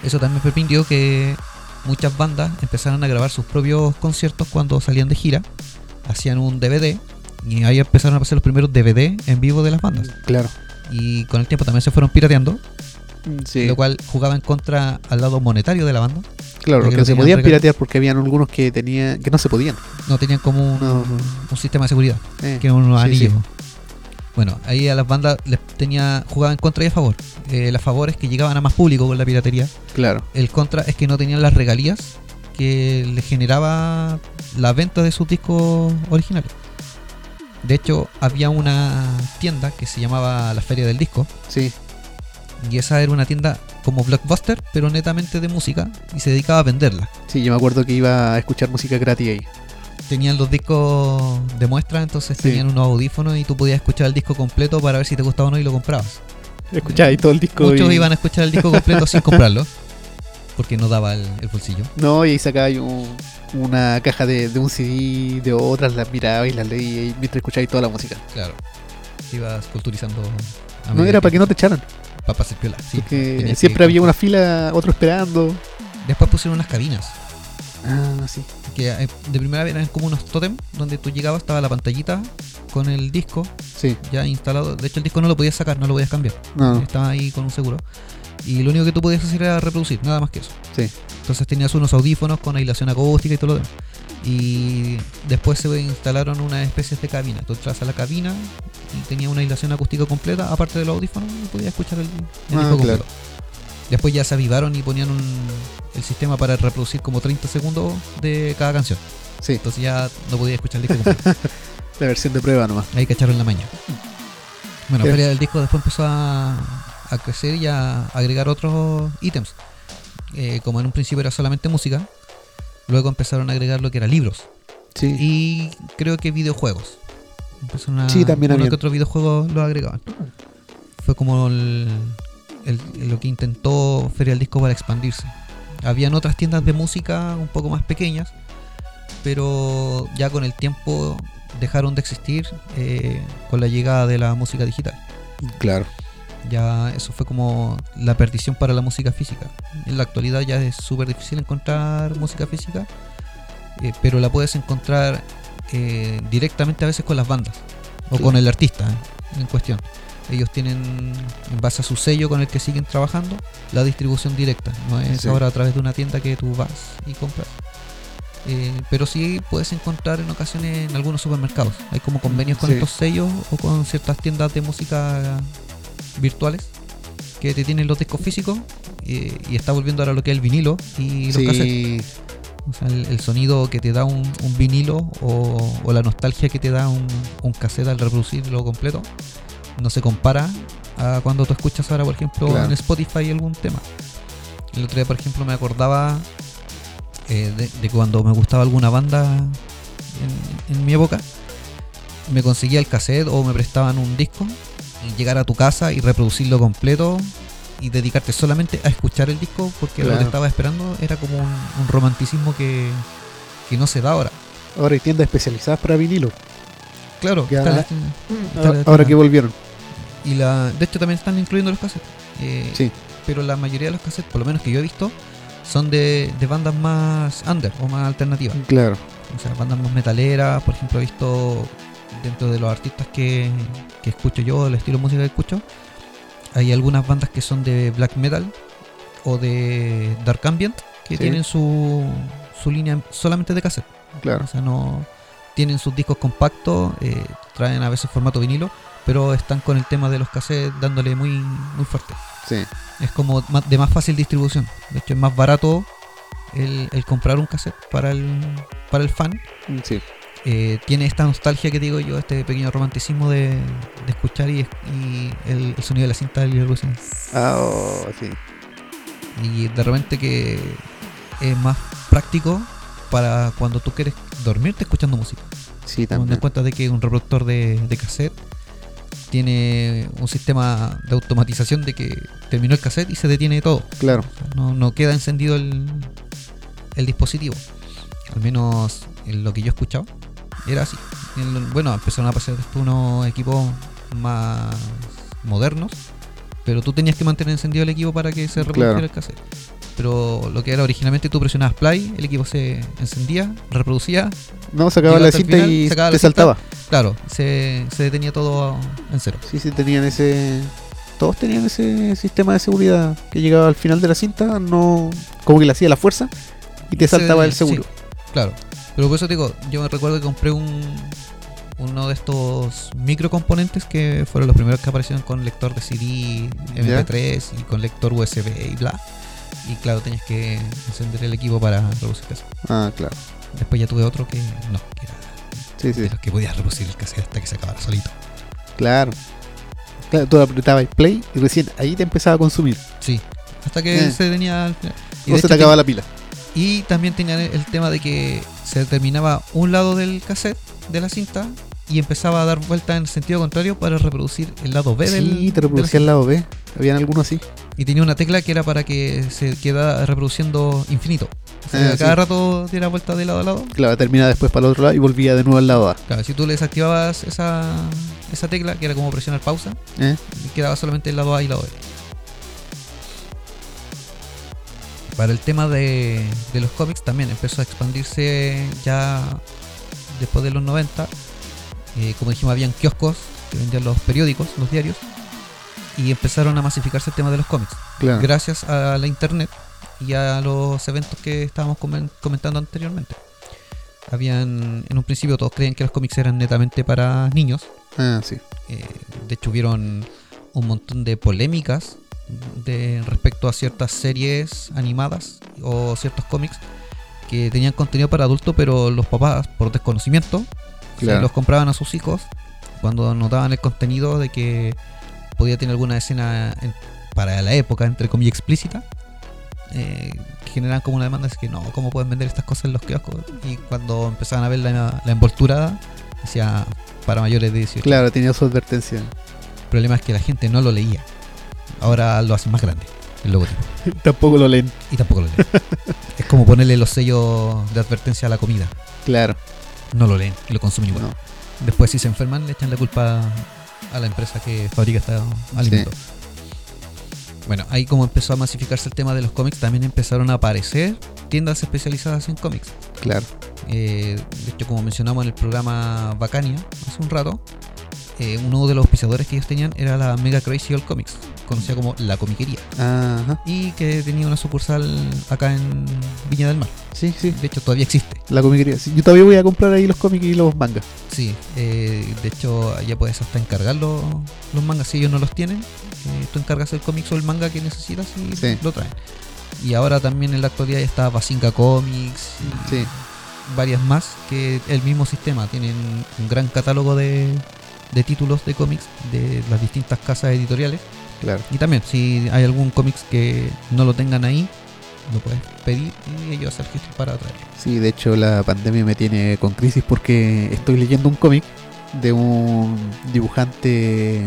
Eso también permitió que muchas bandas empezaran a grabar sus propios conciertos cuando salían de gira, hacían un DVD y ahí empezaron a pasar los primeros DVD en vivo de las bandas. Claro. Y con el tiempo también se fueron pirateando, Mm, Sí. lo cual jugaba en contra al lado monetario de la banda. claro, que que no se podían piratear porque habían algunos que tenían que no se podían. No tenían como un, No. un sistema de seguridad. Eh, que unos sí, anillos. sí. Bueno, ahí a las bandas les tenía jugaba en contra y a favor. Eh, las favores que llegaban a más público con la piratería. Claro. El contra es que no tenían las regalías que les generaba la venta de sus discos originales. De hecho, había una tienda que se llamaba la Feria del Disco. Sí. Y esa era una tienda como Blockbuster, pero netamente de música. Y se dedicaba a venderla. Sí, yo me acuerdo que iba a escuchar música gratis ahí. Tenían los discos de muestra, entonces Sí. tenían unos audífonos y tú podías escuchar el disco completo para ver si te gustaba o no y lo comprabas. Escuchaba ahí todo el disco. Muchos y- iban a escuchar el disco [LAUGHS] completo sin comprarlo. Porque no daba el, el bolsillo. No, y ahí sacaba ahí un- una caja de, de un CD, de otras, las miraba y las leía y mientras escuchaba ahí toda la música. Claro. Ibas culturizando. a No era para que no te echaran, Para pasar piola. Sí, porque siempre que- había una fila, otro esperando. Después pusieron unas cabinas. Ah, sí. Que eh, de primera vez eran como unos totem. Donde tú llegabas, estaba la pantallita con el disco Sí. ya instalado. De hecho, el disco no lo podías sacar, no lo podías cambiar. No. Estaba ahí con un seguro. Y lo único que tú podías hacer era reproducir, nada más que eso. Sí. Entonces tenías unos audífonos con aislación acústica y todo lo demás. Y después se instalaron una especie de cabina. Tú entras a la cabina y tenía una aislación acústica completa, aparte de los audífonos, y podías escuchar el, el Ah, disco claro. completo. Después ya se avivaron y ponían un, el sistema para reproducir como 30 segundos de cada canción. Sí, Entonces ya no podías escuchar el disco completo. [LAUGHS] la versión de prueba nomás. Ahí cacharon la maña. Bueno. Feria del Disco después empezó a, crecer y a agregar otros ítems. Eh, como en un principio era solamente música, luego empezaron a agregar lo que era libros Sí. y creo que videojuegos. Empezaron a, Sí, también uno que otros videojuegos lo agregaban. Fue como el- el- lo que intentó Feria del Disco para expandirse. Habían otras tiendas de música un poco más pequeñas, pero ya con el tiempo dejaron de existir eh, con la llegada de la música digital. Claro. Ya eso fue como la perdición para la música física. En la actualidad ya es súper difícil encontrar música física, eh, pero la puedes encontrar eh, directamente a veces con las bandas o Sí. con el artista en cuestión. Ellos tienen, en base a su sello con el que siguen trabajando, la distribución directa. No es Sí. ahora a través de una tienda que tú vas y compras. Eh, pero sí puedes encontrar en ocasiones en algunos supermercados. Hay como convenios con Sí. estos sellos o con ciertas tiendas de música virtuales que te tienen los discos físicos eh, y está volviendo ahora lo que es el vinilo y los cassettes. Sí. O sea, el, el sonido que te da un, un vinilo o, o la nostalgia que te da un, un cassette al reproducirlo completo no se compara a cuando tú escuchas ahora, por ejemplo, Claro. en Spotify algún tema. El otro día, por ejemplo, me acordaba eh, de, de cuando me gustaba alguna banda en, en mi época. Me conseguía el cassette o me prestaban un disco y llegar a tu casa y reproducirlo completo y dedicarte solamente a escuchar el disco porque lo que estaba esperando era como un, un romanticismo que, que no se da ahora. Ahora hay tiendas especializadas para vinilo. Claro, Ya. Ahora, la- ahora que volvieron. Y la, de hecho también están incluyendo los cassettes. Eh, Sí. Pero la mayoría de los cassettes, por lo menos que yo he visto, son de, de bandas más under o más alternativas. Claro. O sea, bandas más metaleras, por ejemplo, he visto dentro de los artistas que, que escucho yo, el estilo de música que escucho, hay algunas bandas que son de black metal o de dark ambient que Sí. tienen su, su línea solamente de cassette. Claro. O sea, no tienen sus discos compactos, eh, traen a veces formato vinilo, pero están con el tema de los cassettes dándole muy, muy fuerte. Sí. Es como de más fácil distribución. De hecho, es más barato el, el comprar un cassette para el, para el fan. Sí. Eh, tiene esta nostalgia que digo yo, este pequeño romanticismo de, de escuchar y, y el, el sonido de la cinta del Illusion. Ah, oh, sí. Y de repente que es más práctico para cuando tú quieres dormirte escuchando música. Sí, Tomando en también. cuenta de que un reproductor de, de cassette tiene un sistema de automatización de que terminó el cassette y se detiene todo. Claro. O sea, no, no queda encendido el, el dispositivo. Al menos en lo que yo he escuchado. Era así. En- bueno, empezaron a aparecer después unos equipos más modernos. Pero tú tenías que mantener encendido el equipo para que se reprodujera Claro. el cassette. Pero lo que era originalmente tú presionabas play, el equipo se encendía, reproducía, No, sacaba la cinta final, y la te cinta. Claro, se, se detenía todo en cero. Sí, sí, tenían ese. Todos tenían ese sistema de seguridad que llegaba al final de la cinta, no. Como que le hacía la fuerza y te saltaba el sí, seguro. Claro. Pero por eso te digo, yo me recuerdo que compré un uno de estos microcomponentes que fueron los primeros que aparecieron con lector de CD MP3 y con lector USB y bla. Y claro, tenías que encender el equipo para reproducir cassette. Ah, claro. Después ya tuve otro que no, que era Sí, sí. de los que podías reproducir el cassette hasta que se acabara solito. Claro. Claro, tú apretabas play y recién ahí te empezaba a consumir. Sí, hasta que Eh. se final. Y o se hecho te acababa la pila. Y también tenía el tema de que se terminaba un lado del cassette de la cinta y empezaba a dar vuelta en sentido contrario para reproducir el lado B del. Sí, te reproducía el lado B. Habían algunos así. Y tenía una tecla que era para que se quedara reproduciendo infinito. Ah, cada sí. rato diera vuelta de lado a lado. Claro, terminaba después para el otro lado y volvía de nuevo al lado A. Claro, si tú le desactivabas esa, esa tecla, que era como presionar pausa, ¿eh? quedaba solamente el lado A y el lado B. Para el tema de, de los cómics también empezó a expandirse ya después de los 90. Eh, como dijimos, habían kioscos que vendían los periódicos, los diarios, y empezaron a masificarse el tema de los cómics. Claro. Gracias a la internet y a los eventos que estábamos comen- comentando anteriormente. Habían, en un principio todos creían que los cómics eran netamente para niños, Ah, sí. eh, de hecho, hubieron un montón de polémicas de respecto a ciertas series animadas o ciertos cómics que tenían contenido para adultos, pero los papás, por desconocimiento, se los compraban a sus hijos cuando notaban el contenido de que podía tener alguna escena en- para la época, entre comillas, explícita, eh, generan como una demanda, es que no, ¿cómo pueden vender estas cosas en los kioscos? Y cuando empezaban a ver la, la envoltura, decía para mayores de 18. Claro, tenía su advertencia. El problema es que la gente no lo leía. Ahora lo hacen más grande, el logotipo. [LAUGHS] Tampoco lo leen. Y tampoco lo leen. [LAUGHS] es como ponerle los sellos de advertencia a la comida. Claro. No lo leen y lo consumen igual. No. Después, si se enferman, le echan la culpa a la empresa que fabrica este alimento. Bueno, ahí como empezó a masificarse el tema de los cómics, también empezaron a aparecer tiendas especializadas en cómics. Claro. Eh, de hecho, como mencionamos en el programa Bacania hace un rato, eh, uno de los auspiciadores que ellos tenían era la Mega Crazy All Comics, conocida como La Comiquería, Ajá. y que tenía una sucursal acá en Viña del Mar. Sí, sí. De hecho, todavía existe. La comiquería. Sí, Yo todavía voy a comprar ahí los cómics y los mangas. Sí, eh, de hecho, ya puedes hasta encargar los, los mangas si ellos no los tienen. Tú encargas el cómic o el manga que necesitas y Sí. lo traen. Y ahora también en la actualidad ya está Basinga Comics y Sí. varias más que el mismo sistema. Tienen un gran catálogo de, de títulos de cómics de las distintas casas editoriales. Claro. Y también, si hay algún cómics que no lo tengan ahí, lo puedes pedir y ellos hacen gesto para traerlo. Sí, de hecho la pandemia me tiene con crisis porque estoy leyendo un cómic de un dibujante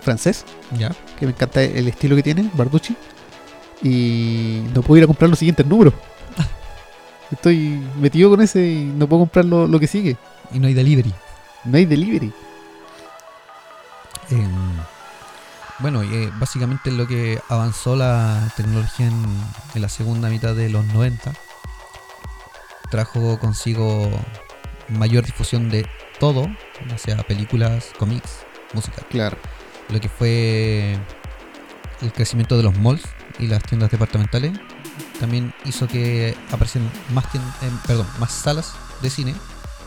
francés ¿Ya? que me encanta el estilo que tiene, Barducci, y no puedo ir a comprar los siguientes números. [LAUGHS] Estoy metido con ese y no puedo comprar lo, lo que sigue. Y no hay delivery. No hay delivery. Em, bueno, eh, básicamente lo que avanzó la tecnología en, en la segunda mitad de los 90 trajo consigo mayor difusión de todo, ya sea películas, cómics, música. Claro. Lo que fue el crecimiento de los malls y las tiendas departamentales también hizo que aparecieran más, tien- em, perdón, más salas de cine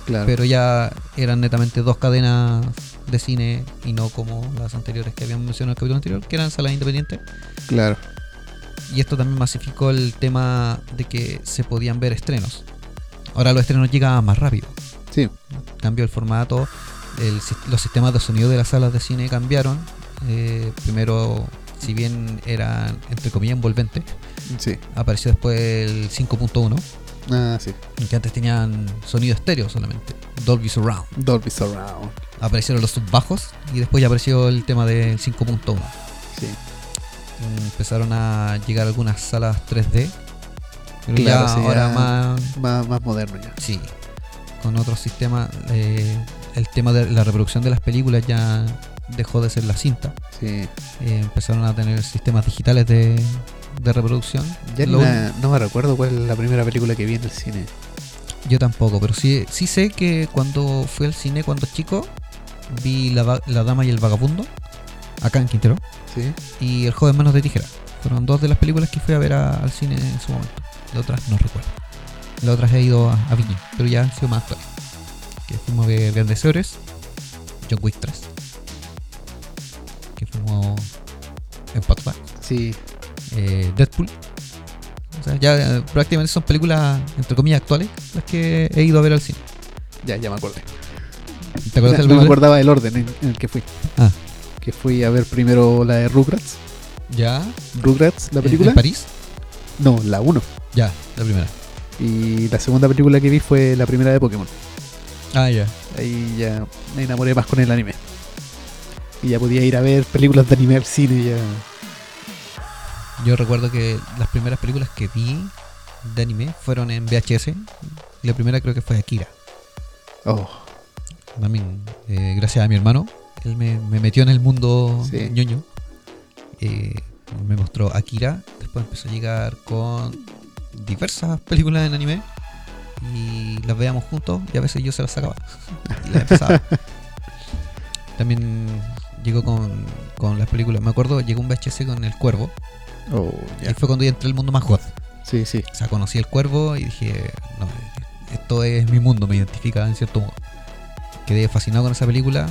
Claro. pero ya eran netamente dos cadenas de cine y no como las anteriores que habíamos mencionado en el capítulo anterior, que eran salas independientes. claro. Y esto también masificó el tema de que se podían ver estrenos. Ahora los estrenos llegaban más rápido. Sí. Cambió el formato, el los sistemas de sonido de las salas de cine cambiaron. Eh, primero, si bien eran entre comillas envolventes, Sí. apareció después el 5.1, Ah, sí. que antes tenían sonido estéreo solamente, Dolby Surround. Dolby Surround. aparecieron los subbajos y después ya apareció el tema del 5.1. Sí. Empezaron a llegar algunas salas 3D. Pero Claro, ya sí, ahora ya- más. Más, más moderno ya. Sí. Con otros sistemas. eh, el tema de la reproducción de las películas ya dejó de ser la cinta. Sí. Eh, empezaron a tener sistemas digitales de, de reproducción. Ya Lo no, me- no me recuerdo cuál es la primera película que vi en el cine. Yo tampoco, pero sí, sí sé que cuando fui al cine cuando chico, vi la, la Dama y el Vagabundo, acá en Quintero. Sí. y El joven manos de tijera. Fueron dos de las películas que fui a ver a- al cine en su momento. Las otras no recuerdo. Las otras he ido a, a Viña, pero ya han sido más actuales. Que fuimos Grandes Héroes, John Wick 3. Que fuimos en Patba, Sí. eh, Deadpool. O sea, ya eh, prácticamente son películas, entre comillas, actuales las que he ido a ver al cine. Ya, ya me acordé. ¿Te acuerdas de [LAUGHS] no me acordaba del orden en, en el que fui. Ah. Que fui a ver primero la de Rugrats. Ya. Rugrats, la ¿En- película. ¿En París? No, la 1. Ya, la primera. Y la segunda película que vi fue la primera de Pokémon. Ah, ya. Ahí ya me enamoré más con el anime. Y ya podía ir a ver películas de anime al cine ya. Yo recuerdo que las primeras películas que vi de anime fueron en VHS. Y la primera creo que fue Akira. Oh, También, eh, gracias a mi hermano, él me, me metió en el mundo Sí. ñoño. Eh, me mostró Akira. Después empezó a llegar con diversas películas en anime. Y las veíamos juntos. Y a veces yo se las sacaba. y las empezaba. [LAUGHS] También llegó con, con las películas. Me acuerdo, llegó un VHS con El Cuervo. oh, Y ya. fue cuando yo entré al mundo más hot. Sí, sí. O sea, conocí el cuervo y dije, no, esto es mi mundo, me identifica en cierto modo. Quedé fascinado con esa película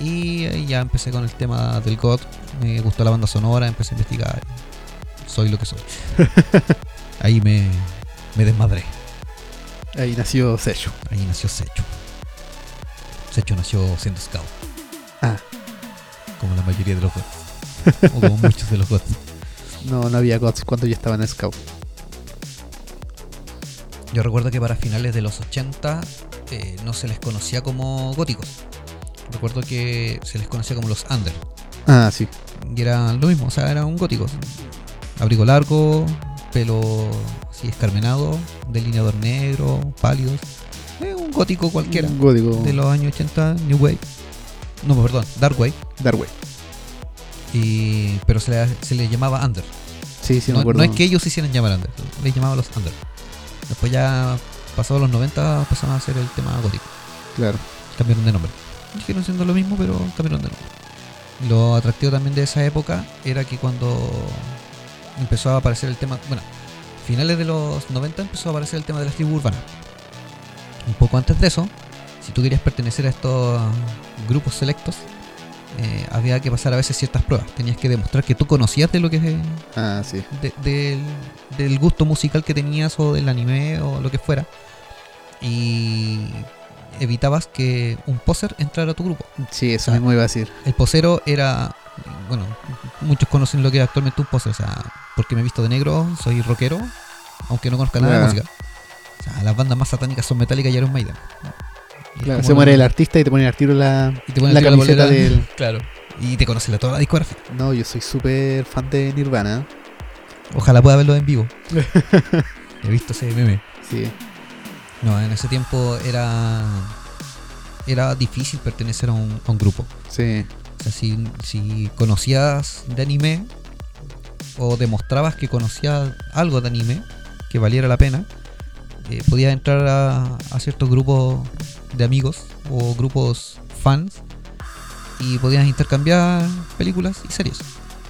y ahí ya empecé con el tema del God. Me gustó la banda sonora, empecé a investigar. Soy lo que soy. [LAUGHS] ahí me, me desmadré. Ahí nació Secho. Ahí nació Secho. Secho nació siendo scout, Ah, como la mayoría de los God. o como [LAUGHS] muchos de los goths. No, no había goths cuando yo estaba en Scout. Yo recuerdo que para finales de los 80 eh, no se les conocía como góticos. Recuerdo que se les conocía como los under. Ah, sí. Y era lo mismo, o sea, era un gótico. Abrigo largo, pelo así escarmenado, delineador negro, pálidos. Eh, un gótico cualquiera. Un gótico. De los años 80, New Wave. No, perdón, Dark Wave. Darway. Y, pero se le, se le llamaba under. Sí, sí, me no, acuerdo. no es que ellos se hicieran llamar under, les llamaban los under. Después ya, pasados los 90, pasaron a hacer el tema gótico. Claro. Cambiaron de nombre. Siguieron siendo lo mismo, pero cambiaron de nombre. Lo atractivo también de esa época era que cuando empezó a aparecer el tema, bueno, finales de los 90 empezó a aparecer el tema de las tribus urbanas. Un poco antes de eso, si tú querías pertenecer a estos grupos selectos, eh, había que pasar a veces ciertas pruebas. Tenías que demostrar que tú conocías de lo que Ah, sí. de- del, del gusto musical que tenías o del anime o lo que fuera. Y evitabas que un poser entrara a tu grupo. Sí, eso iba a decir. El posero era, bueno, muchos conocen lo que es actualmente un poser, o sea, porque me he visto de negro, soy rockero, aunque no conozca nada de música. O sea, las bandas más satánicas son Metallica y Iron Maiden. Y Claro, se muere el artista y te ponen al tiro la, y te ponen la camiseta del. [LAUGHS] Claro. Y te conocen la toda la discografía. No, yo soy súper fan de Nirvana. Ojalá pueda verlo en vivo. [LAUGHS] He visto ese meme. Sí. No, en ese tiempo era era difícil pertenecer a un, a un grupo. Sí. Si, si conocías de anime o demostrabas que conocías algo de anime que valiera la pena, eh, podías entrar a, a ciertos grupos de amigos o grupos fans y podías intercambiar películas y series.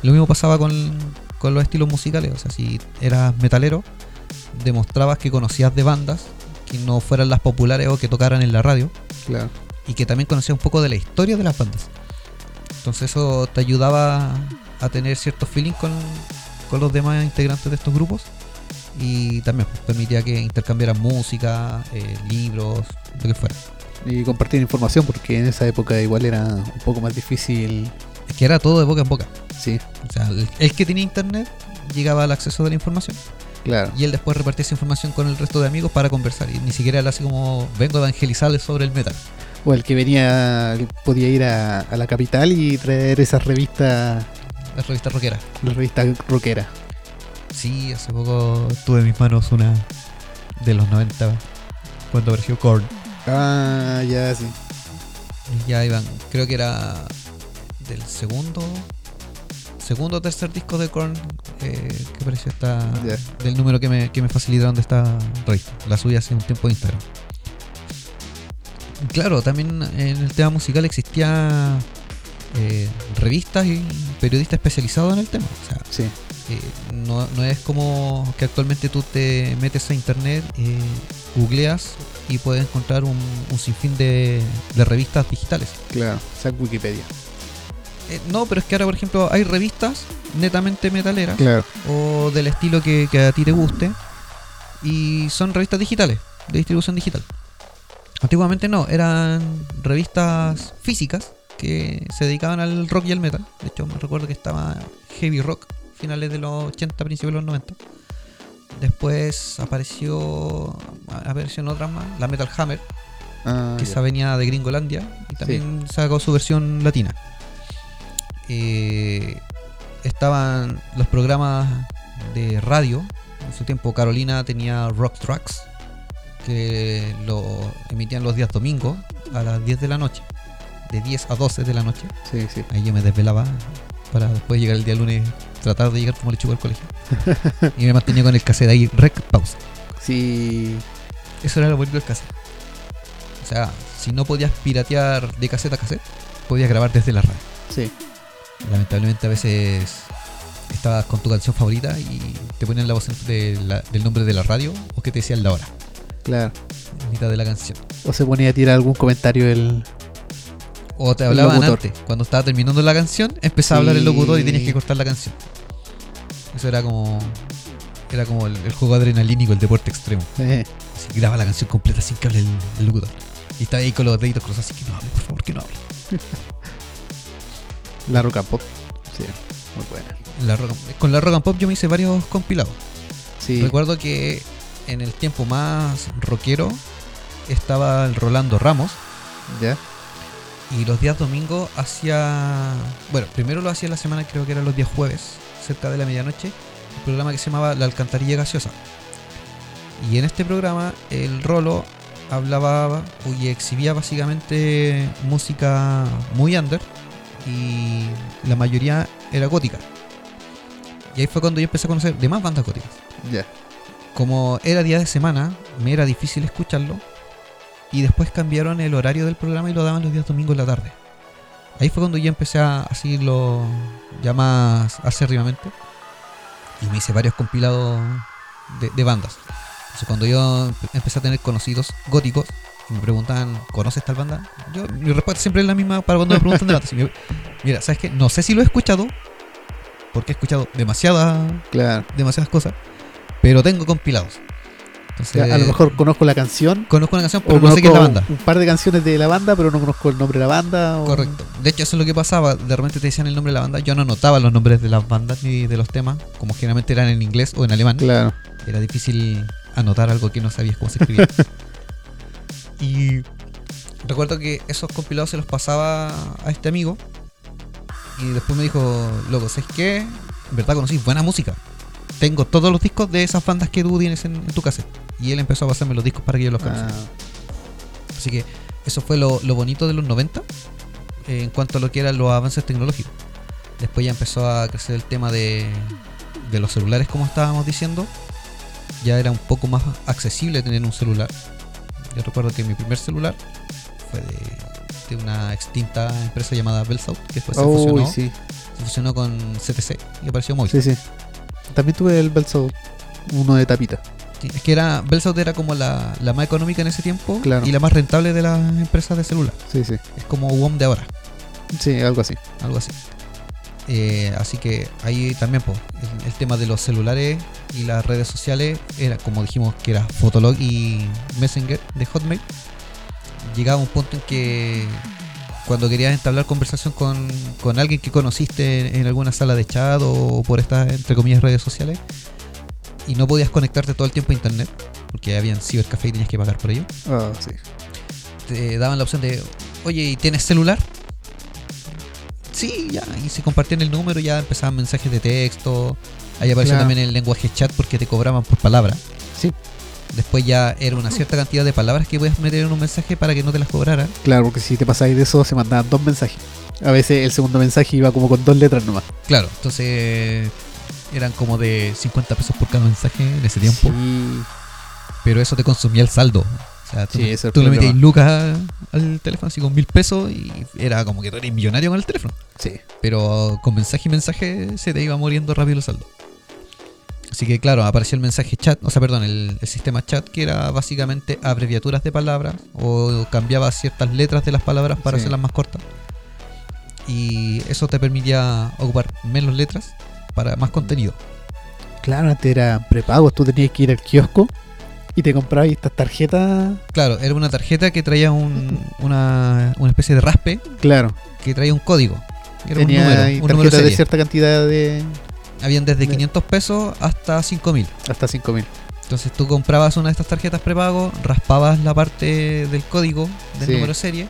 Lo mismo pasaba con, con los estilos musicales. O sea, si eras metalero, demostrabas que conocías de bandas que no fueran las populares o que tocaran en la radio Claro. y que también conocía un poco de la historia de las bandas. Entonces eso te ayudaba a tener cierto feeling con, con los demás integrantes de estos grupos y también pues, permitía que intercambiaran música, eh, libros, lo que fuera. Y compartir información porque en esa época igual era un poco más difícil. Es que era todo de boca en boca. Sí, O sea, el, el que tenía internet llegaba al acceso de la información claro. y él después repartía esa información con el resto de amigos para conversar y ni siquiera era así como vengo a evangelizarles sobre el metal. O el que venía, podía ir a, a la capital y traer esas revistas, La revista rockera. las revistas rockeras. Sí, hace poco tuve en mis manos una de los 90 cuando apareció Korn. Ah, ya, sí. Ya iban, creo que era del segundo segundo o tercer disco de Korn eh, que apareció esta Ya. del número que me, que me facilitaron de esta revista. La subí hace un tiempo en Instagram. Claro, también en el tema musical existía eh, revistas y periodistas especializados en el tema. O sea, Sí, eh, no, no es como que actualmente tú te metes a internet, eh, googleas y puedes encontrar un, un sinfín de, de revistas digitales. claro. O sea, Wikipedia. Eh, no, pero es que ahora, por ejemplo, hay revistas netamente metaleras Claro. o del estilo que, que a ti te guste y son revistas digitales, de distribución digital. Antiguamente no, eran revistas físicas que se dedicaban al rock y al metal. De hecho, me recuerdo que estaba Heavy Rock, finales de los 80, principios de los 90. Después apareció, apareció en otras más, la Metal Hammer, Ah, que ya. esa venía de Gringolandia y también sacó su versión latina. Eh, estaban los programas de radio. En su tiempo Carolina tenía Rock Tracks, que lo emitían los días domingos a las 10 de la noche. De 10 a 12 de la noche. Sí, sí. Ahí yo me desvelaba para después llegar el día lunes, tratar de llegar como lechuga al colegio. [LAUGHS] y me mantenía con el cassette ahí, rec, pausa. Sí, Eso era lo bonito del cassette. O sea, si no podías piratear de cassette a cassette, podías grabar desde la radio. sí. Lamentablemente a veces estabas con tu canción favorita y te ponían la voz de la- del nombre de la radio o que te decían la hora, Claro. en mitad de la canción. O se ponía a tirar algún comentario el. O te hablaban antes, cuando estaba terminando la canción, empezaba a hablar el Sí. locutor y tenías que cortar la canción. Eso era como era como el, el juego adrenalínico, el deporte extremo. Eh, Así que graba la canción completa sin que hable el, el locutor. Y estaba ahí con los deditos cruzados, así que no hable, por favor, que no hable. [LAUGHS] la roca pop. Sí. Muy buena. La rock- con la rock and pop yo me hice varios compilados. Sí. Recuerdo que en el tiempo más rockero estaba el Rolando Ramos Ya. y los días domingos hacía. Bueno, primero lo hacía en la semana, creo que eran los días jueves, cerca de la medianoche, un programa que se llamaba La Alcantarilla Gaseosa. Y en este programa el Rolo hablaba y exhibía básicamente música muy under y la mayoría era gótica. Y ahí fue cuando yo empecé a conocer demás bandas góticas. Ya. Como era día de semana, me era difícil escucharlo. Y después cambiaron el horario del programa y lo daban los días domingos en la tarde. Ahí fue cuando yo empecé a seguirlo ya más acérrimamente. Y me hice varios compilados de, de bandas. Entonces cuando yo empe- empecé a tener conocidos góticos y me preguntaban, ¿conoces tal banda? Yo, mi respuesta siempre es la misma para cuando me preguntan de me- Mira, ¿sabes qué? No sé si lo he escuchado, porque he escuchado demasiadas Claro. demasiadas cosas, pero tengo compilados. Entonces, a lo mejor conozco la canción. conozco una canción, pero no sé quién es la banda. un par de canciones de la banda, pero no conozco el nombre de la banda. o- Correcto. De hecho, eso es lo que pasaba. De repente te decían el nombre de la banda. Yo no anotaba los nombres de las bandas ni de los temas, como generalmente eran en inglés o en alemán. Claro. Era difícil anotar algo que no sabías cómo se escribía. [LAUGHS] y recuerdo que esos compilados se los pasaba a este amigo. Y después me dijo, loco, ¿sabes qué? En verdad conocí buena música. Tengo todos los discos de esas bandas que tú tienes en, en tu cassette. Y él empezó a pasarme los discos para que yo los conociera. Ah, Así que eso fue lo, lo bonito de los 90 eh, en cuanto a lo que eran los avances tecnológicos. Después ya empezó a crecer el tema de, de los celulares, como estábamos diciendo. Ya era un poco más accesible tener un celular. Yo recuerdo que mi primer celular fue de, de una extinta empresa llamada Bellsouth, que después se, fusionó, sí. se fusionó con CTC y apareció móvil. Sí, sí. También tuve el Belso, uno de tapita. Es que era Bellsouth era como la, la más económica en ese tiempo Claro. y la más rentable de las empresas de celular. Sí, sí. Es como WOM de ahora. Sí, algo así. algo así. Eh, así que ahí también po, el, el tema de los celulares y las redes sociales era como dijimos que era Fotolog y Messenger de Hotmail. Llegaba un punto en que cuando querías entablar conversación con, con alguien que conociste en, en alguna sala de chat o por estas entre comillas redes sociales y no podías conectarte todo el tiempo a internet porque habían cibercafé y tenías que pagar por ello Ah, sí. te daban la opción de, oye, ¿y tienes celular? Sí, ya, y se compartían el número, ya empezaban mensajes de texto, ahí apareció Claro. también el lenguaje chat porque te cobraban por palabra. Sí. Después ya era una cierta cantidad de palabras que podías meter en un mensaje para que no te las cobraran. Claro, porque si te pasáis de eso, se mandaban dos mensajes. A veces el segundo mensaje iba como con dos letras nomás. Claro, entonces eran como de 50 pesos por cada mensaje en ese tiempo, Sí. pero eso te consumía el saldo. O sea, tú, Sí, tú le metías lucas al teléfono así con mil pesos y era como que tú eres millonario con el teléfono. Sí. pero con mensaje y mensaje se te iba muriendo rápido el saldo. Así que claro, apareció el mensaje chat, o sea, perdón, el, el sistema chat que era básicamente abreviaturas de palabras o cambiaba ciertas letras de las palabras para Sí. hacerlas más cortas. Y eso te permitía ocupar menos letras para más contenido. Claro, antes era prepago. Tú tenías que ir al kiosco y te comprabas estas tarjetas. Claro, era una tarjeta que traía un- [LAUGHS] una, una especie de raspe Claro. que traía un código. Era tenía un número, un número de cierta cantidad de. Habían desde de- 500 pesos hasta 5000. hasta 5000. Entonces tú comprabas una de estas tarjetas prepago, raspabas la parte del código del Sí. número de serie,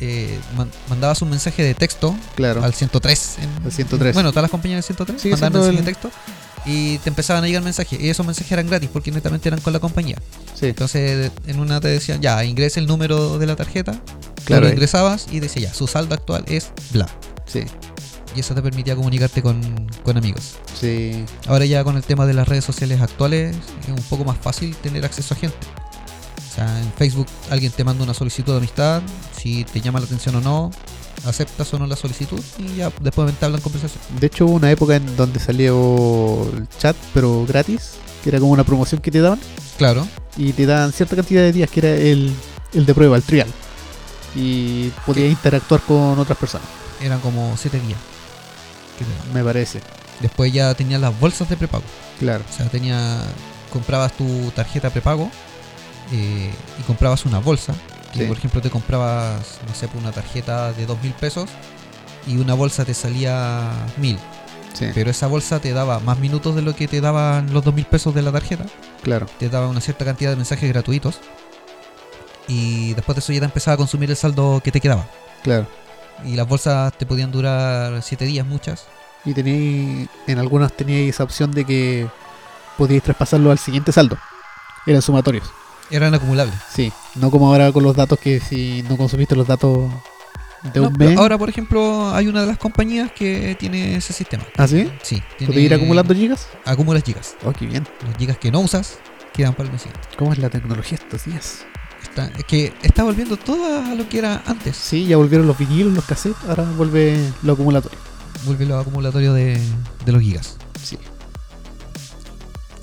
eh, man- mandabas un mensaje de texto Claro. al 103. en- Al 103. Bueno, todas las compañías del 103 Sigue mandaban siendo mensajes de texto y te empezaban a llegar mensajes. Y esos mensajes eran gratis porque netamente eran con la compañía. Sí. Entonces en una te decían, ya, ingresa el número de la tarjeta. Claro, Claro. Lo eh. ingresabas y decía, ya, su saldo actual es bla. Sí. Y eso te permitía comunicarte con, con amigos. Sí. Ahora ya con el tema de las redes sociales actuales es un poco más fácil tener acceso a gente. O sea, en Facebook alguien te manda una solicitud de amistad, si te llama la atención o no, aceptas o no la solicitud y ya después entablan conversación. De hecho, hubo una época en donde salió el chat, pero gratis, que era como una promoción que te daban, Claro, y te daban cierta cantidad de días, que era el, el de prueba, el trial. Y podías interactuar con otras personas, eran como 7 días. Me parece. Después ya tenías las bolsas de prepago. Claro. O sea, tenía, comprabas tu tarjeta prepago eh, y comprabas una bolsa. Que Sí. por ejemplo te comprabas, no sé, pues, una tarjeta de 2 mil pesos y una bolsa te salía mil. Sí, Pero esa bolsa te daba más minutos de lo que te daban los 2.000 pesos de la tarjeta. claro. Te daba una cierta cantidad de mensajes gratuitos. Y después de eso ya te empezaba a consumir el saldo que te quedaba. Claro. Y las bolsas te podían durar 7 días, muchas. Y teníais, en algunas teníais esa opción de que podíais traspasarlo al siguiente saldo. Eran sumatorios. Eran acumulables. Sí, no como ahora con los datos que si no consumiste los datos de No, un mes. ahora, por ejemplo, hay una de las compañías que tiene ese sistema. ¿Ah, sí? Sí, ¿Puedes ir acumulando gigas? Acumulas gigas. Oh, qué bien. Los gigas que no usas quedan para el mes siguiente. ¿Cómo es la tecnología estos días? Es que está volviendo todo a lo que era antes. Sí, ya volvieron los vinilos, los cassettes, ahora vuelve lo acumulatorio. Vuelve lo acumulatorio de, de los gigas. Sí,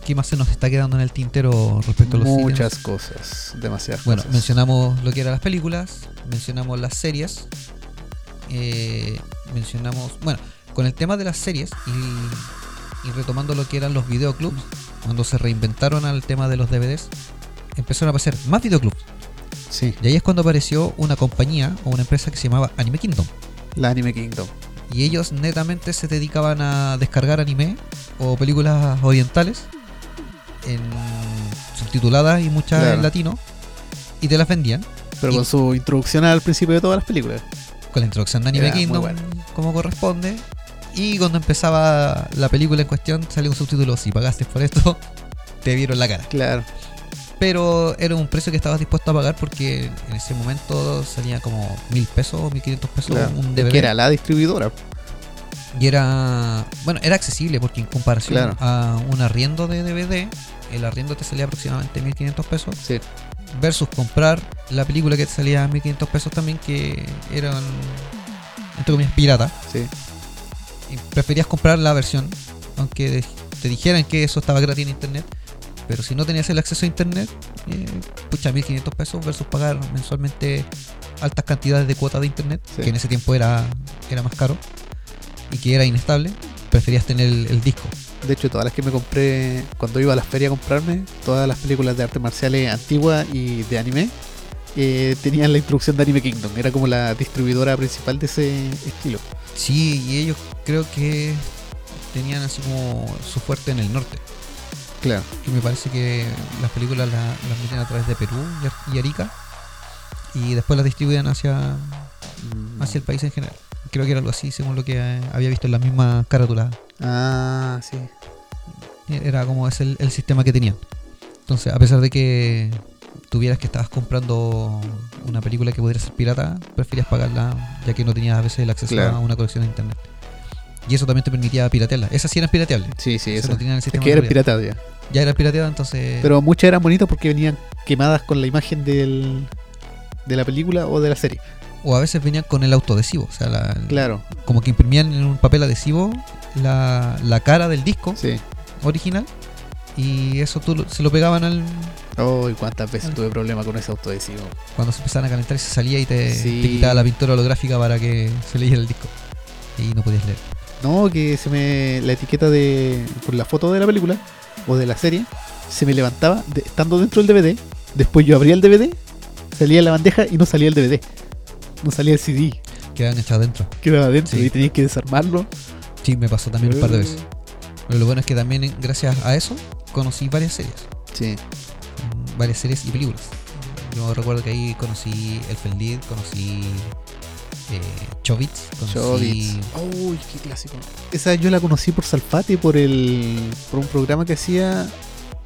¿Qué más se nos está quedando en el tintero respecto a los muchas cines? cosas, demasiadas Bueno, cosas. mencionamos lo que eran las películas, mencionamos las series, eh, mencionamos, bueno, con el tema de las series y, y retomando lo que eran los videoclubs, cuando se reinventaron al tema de los DVDs, empezaron a aparecer más videoclubs. Sí, Y ahí es cuando apareció una compañía o una empresa que se llamaba Anime Kingdom. la Anime Kingdom. Y ellos netamente se dedicaban a descargar anime o películas orientales en subtituladas y muchas Claro. en latino y te las vendían Pero Y- con su introducción al principio de todas las películas. con la introducción de Anime Era Kingdom bueno. como corresponde y cuando empezaba la película en cuestión salía un subtítulo si pagaste por esto [LAUGHS] te vieron la cara Claro, pero era un precio que estabas dispuesto a pagar porque en ese momento salía como mil pesos o mil quinientos pesos claro. un DVD que era la distribuidora. Y era. Bueno, era accesible porque en comparación Claro. a un arriendo de DVD, el arriendo te salía aproximadamente 1500 pesos. Sí, Versus comprar la película que te salía a 1500 pesos también, que eran. Entre comillas, pirata. sí. Y preferías comprar la versión, aunque te dijeran que eso estaba gratis en internet. Pero si no tenías el acceso a internet, eh, pucha, 1500 pesos versus pagar mensualmente altas cantidades de cuota de internet, Sí. que en ese tiempo era, era más caro y que era inestable, preferías tener el, el disco. De hecho, todas las que me compré cuando iba a las ferias a comprarme, todas las películas de artes marciales antiguas y de anime, eh, tenían la introducción de Anime Kingdom. Era como la distribuidora principal de ese estilo. Sí, y ellos creo que tenían así como su fuerte en el norte. Claro. que me parece que las películas la- las meten a través de Perú y Ar- y Arica y después las distribuían hacia, hacia el país en general. Creo que era algo así, según lo que eh, había visto en las mismas carátulas. Ah, sí. Era como es el, el sistema que tenían. Entonces, a pesar de que tuvieras que estabas comprando una película que pudiera ser pirata, preferías pagarla ya que no tenías a veces el acceso Claro. a una colección de internet. Y eso también te permitía piratearla. Esas sí eran pirateables. Sí, sí, Esas eso. no tenían el Es sistema que de eran piratas ya. Ya era pirateada, entonces... Pero muchas eran bonitas porque venían quemadas con la imagen del, de la película o de la serie. O a veces venían con el autoadhesivo. O sea, la, Claro, como que imprimían en un papel adhesivo la, la cara del disco sí. original. Y eso tú lo- se lo pegaban al, Oh, y cuántas veces tuve problema con ese autoadhesivo. cuando se empezaban a calentar y se salía y te, Sí. te quitaba la pintura holográfica para que se leyera el disco. Y no podías leer. No, que se me. La etiqueta de. Con la foto de la película o de la serie se me levantaba de- estando dentro del DVD. Después yo abría el DVD, salía la bandeja y no salía el DVD. No salía el CD. Quedaban echados dentro. Quedaba dentro Sí. y tenías que desarmarlo. Sí, me pasó también un par de veces. Eh. Pero lo bueno es que también gracias a eso conocí varias series. Sí. Mm, Varias series y películas. Yo recuerdo que ahí conocí Elfen Lied, conocí eh, Chobits, conocí Chobits. Uy, qué clásico. Esa yo la conocí por Salfate, por el por un programa que hacía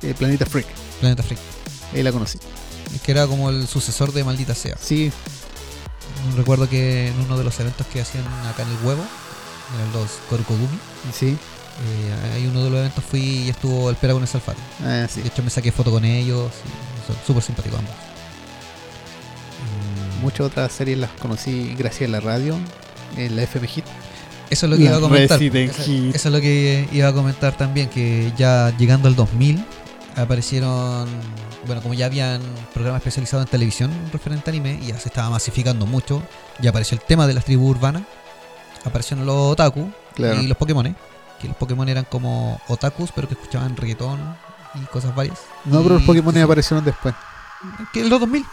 eh, Planeta Freak. Planeta Freak, Ahí la conocí. que era como el sucesor de Maldita Sea. Sí, Recuerdo que en uno de los eventos que hacían acá en el huevo, eran los Korokogumi, sí. eh, hay uno de los eventos fui y estuvo el Pera con el Salfate. Ah, sí. De hecho me saqué foto con ellos, son súper simpáticos ambos. Muchas otras series las conocí gracias a la radio, en la FM Hit. Eso es lo que La iba a comentar. Eso, es lo que iba a comentar también, que ya llegando al 2000 aparecieron, bueno, como ya habían programas especializados en televisión referente a anime, y ya se estaba masificando mucho, ya apareció el tema de las tribus urbanas, aparecieron los otaku Claro. y los Pokémon, que los Pokémon eran como otakus, pero que escuchaban reggaetón y cosas varias. No, pero los Pokémon aparecieron después. Que en los 2000,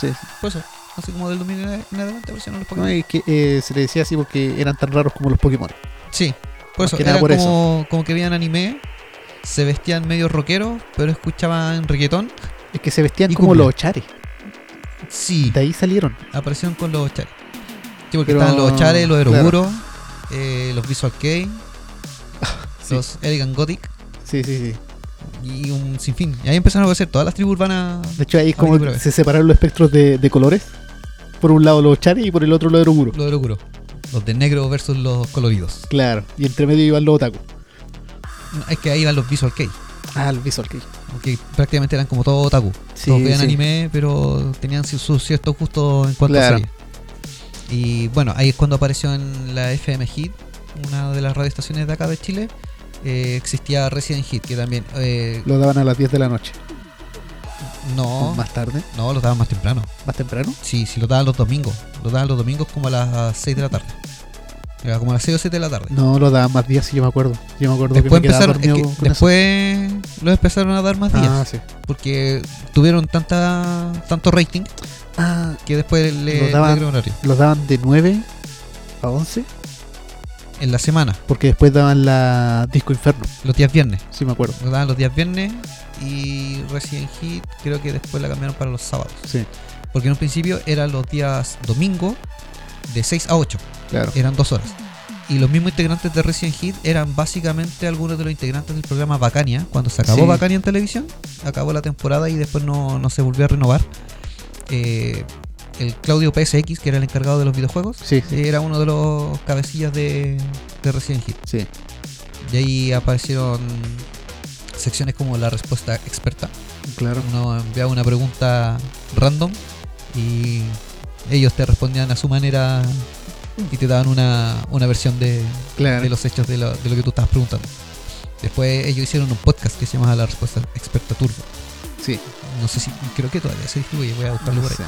Sí. por eso, así como del 2000 en adelante aparecieron los Pokémon. No, y que eh, se le decía así porque eran tan raros como los Pokémon. Sí, Por Más eso, era por eso. como, como que veían anime, se vestían medio rockeros, pero escuchaban reggaetón. Es que se vestían como los chares. Sí, De ahí salieron. aparecieron con los chares. Sí, porque Pero- estaban los chares, los claro. eroguros, eh, los Visual [LAUGHS] Sí. los Elegant Gothic Sí, sí, sí. Y un sinfín. Y ahí empezaron a aparecer todas las tribus urbanas. De hecho, ahí es como se separaron los espectros de, de colores. Por un lado los chares y por el otro los eroguro. Los eroguros. Los de negro versus los coloridos. Claro. Y entre medio iban los otaku. No, Es que ahí iban los Visual Kei. Ah, el visual kei. Que prácticamente eran como todo otaku. Sí, Todos veían sí. anime, pero tenían sus sus ciertos gustos en cuanto Claro. a series. Y bueno, ahí es cuando apareció en la FM Hit, una de las radioestaciones de acá de Chile. Eh, existía Resident Hit, que también. eh, Lo daban a las 10 de la noche. no, más tarde. no, lo daban más temprano. Más temprano. Sí, sí, lo daban los domingos. Lo daban los domingos como a las 6 de la tarde. Era como a las 6 o 7 de la tarde. No, lo daban más días, sí, yo me acuerdo. Yo me acuerdo Después que me quedaba empezaron, es dormido que con eso. después los empezaron a dar más días. Ah, sí. Porque tuvieron tanta tanto rating Ah, que después le, daban- le horario. los daban de 9 a 11. En la semana, Porque después daban la Disco Inferno. los días viernes. Sí, me acuerdo. Lo daban los días viernes y Resident Hit creo que después la cambiaron para los sábados. Sí, Porque en un principio eran los días domingo de 6 a 8. claro. Eran dos horas. Y los mismos integrantes de Resident Hit eran básicamente algunos de los integrantes del programa Bacania. Cuando se acabó Sí. Bacania en televisión, acabó la temporada y después no, no se volvió a renovar. Eh, el Claudio PSX, que era el encargado de los videojuegos, Sí, era uno de los cabecillas de, de Resident Hit. sí. Y ahí aparecieron secciones como la respuesta experta. Claro. Uno enviaba una pregunta random y ellos te respondían a su manera y te daban una, una versión de, Claro. de los hechos de lo, de lo que tú estabas preguntando. Después ellos hicieron un podcast que se llama La Respuesta Experta Turbo. Sí. No sé si, creo que todavía se distribuye, voy a buscarlo No por ahí. sé.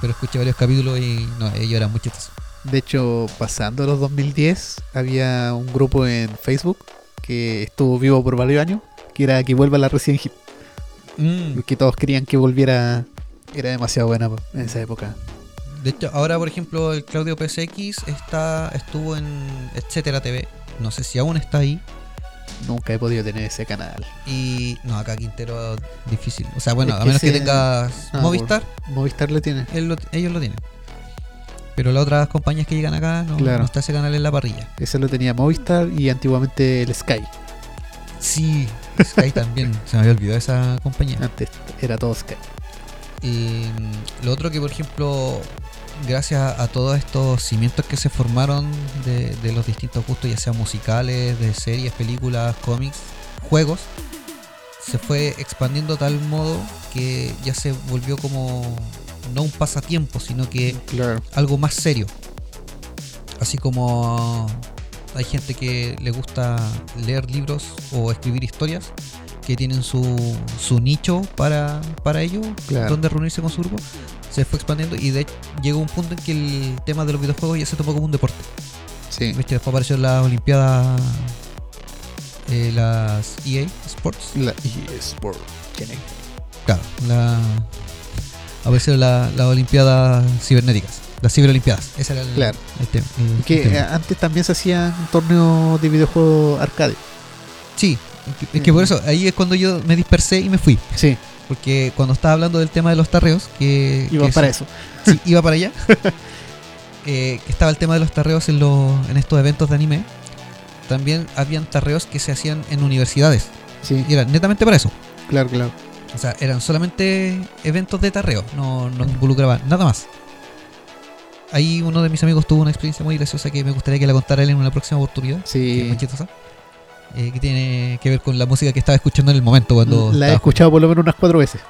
Pero escuché varios capítulos y no, ellos eran muy chistosos. De hecho, pasando los 2010, había un grupo en Facebook que estuvo vivo por varios años, que era que vuelva la Resident Hit. Mm. Que todos querían que volviera. Era demasiado buena en esa época. De hecho, ahora por ejemplo el Claudio PSX está, estuvo en Etcétera TV. No sé si aún está ahí. Nunca he podido tener ese canal. Y no, acá Quintero difícil. O sea, bueno, Es a que menos que ese- tengas Movistar, Movistar le tiene. él lo- ellos lo tienen. Pero las otras compañías que llegan acá no, Claro. no está ese canal en la parrilla. Ese lo tenía Movistar y antiguamente el Sky. Sí, Sky también. [LAUGHS] Se me había olvidado esa compañía. Antes era todo Sky. Y mm, lo otro que, por ejemplo, gracias a todos estos cimientos que se formaron de, de los distintos gustos, ya sean musicales, de series, películas, cómics, juegos, se fue expandiendo tal modo que ya se volvió como no un pasatiempo, sino que Claro. algo más serio. Así como hay gente que le gusta leer libros o escribir historias que tienen su, su nicho para, para ello, Claro. donde reunirse con su grupo, se fue expandiendo y de hecho llegó un punto en que el tema de los videojuegos ya se tomó como un deporte. Sí. ¿Viste? Después apareció las Olimpiadas, eh, las EA Sports. La eSport. tiene. Claro, la, aparecieron la- las Olimpiadas cibernéticas, las ciberolimpiadas. Ese era el, Claro. el tema. el- Que tema. eh, antes también se hacían torneos de videojuegos arcade. Sí, es que, es que por eso ahí es cuando yo me dispersé y me fui. Sí, Porque cuando estaba hablando del tema de los tarreos, que, que para eso. sí, iba para allá, [LAUGHS] eh, que estaba el tema de los tarreos en, los, en estos eventos de anime, también habían tarreos que se hacían en universidades. Sí, Y eran netamente para eso. claro, claro. O sea, eran solamente eventos de tarreo, no, no involucraban nada más. Ahí uno de mis amigos tuvo una experiencia muy graciosa que me gustaría que la contara él en una próxima oportunidad. que es Sí. muy chistosa. Eh, que tiene que ver con la música que estaba escuchando en el momento cuando La he escuchado por lo menos unas cuatro veces.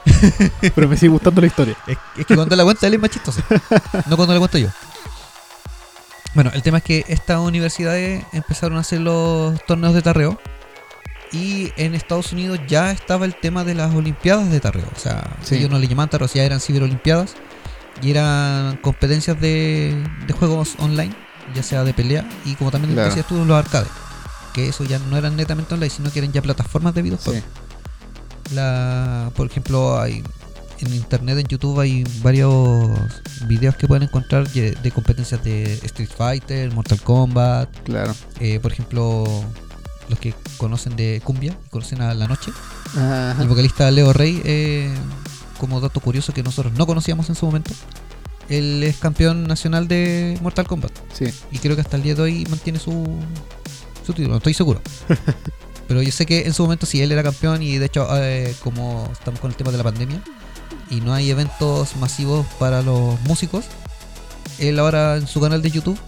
pero me sigue gustando la historia. Es, es que cuando la cuenta él es más chistoso. No cuando la cuento yo. Bueno, el tema es que estas universidades empezaron a hacer los torneos de tarreo. Y en Estados Unidos ya estaba el tema de las Olimpiadas de tarreo. O sea, Sí. ellos no le llamaban tarreo, ya eran ciberolimpiadas. Y eran competencias de, de juegos online, ya sea de pelea. Y como también Claro. decías tú, los arcades. Que eso ya no eran netamente online, sino que eran ya plataformas de videojuegos. Sí. La, por ejemplo, hay en internet, en YouTube, hay varios videos que pueden encontrar de, de competencias de Street Fighter, Mortal Kombat. Claro. eh, por ejemplo, los que conocen de Cumbia, conocen a La Noche. Ajá. El vocalista Leo Rey, eh, como dato curioso que nosotros no conocíamos en su momento, él es campeón nacional de Mortal Kombat. Sí. Y creo que hasta el día de hoy mantiene su, no estoy seguro. [LAUGHS] Pero yo sé que en su momento sí, él era campeón y de hecho, eh, como estamos con el tema de la pandemia y no hay eventos masivos para los músicos, él ahora en su canal de YouTube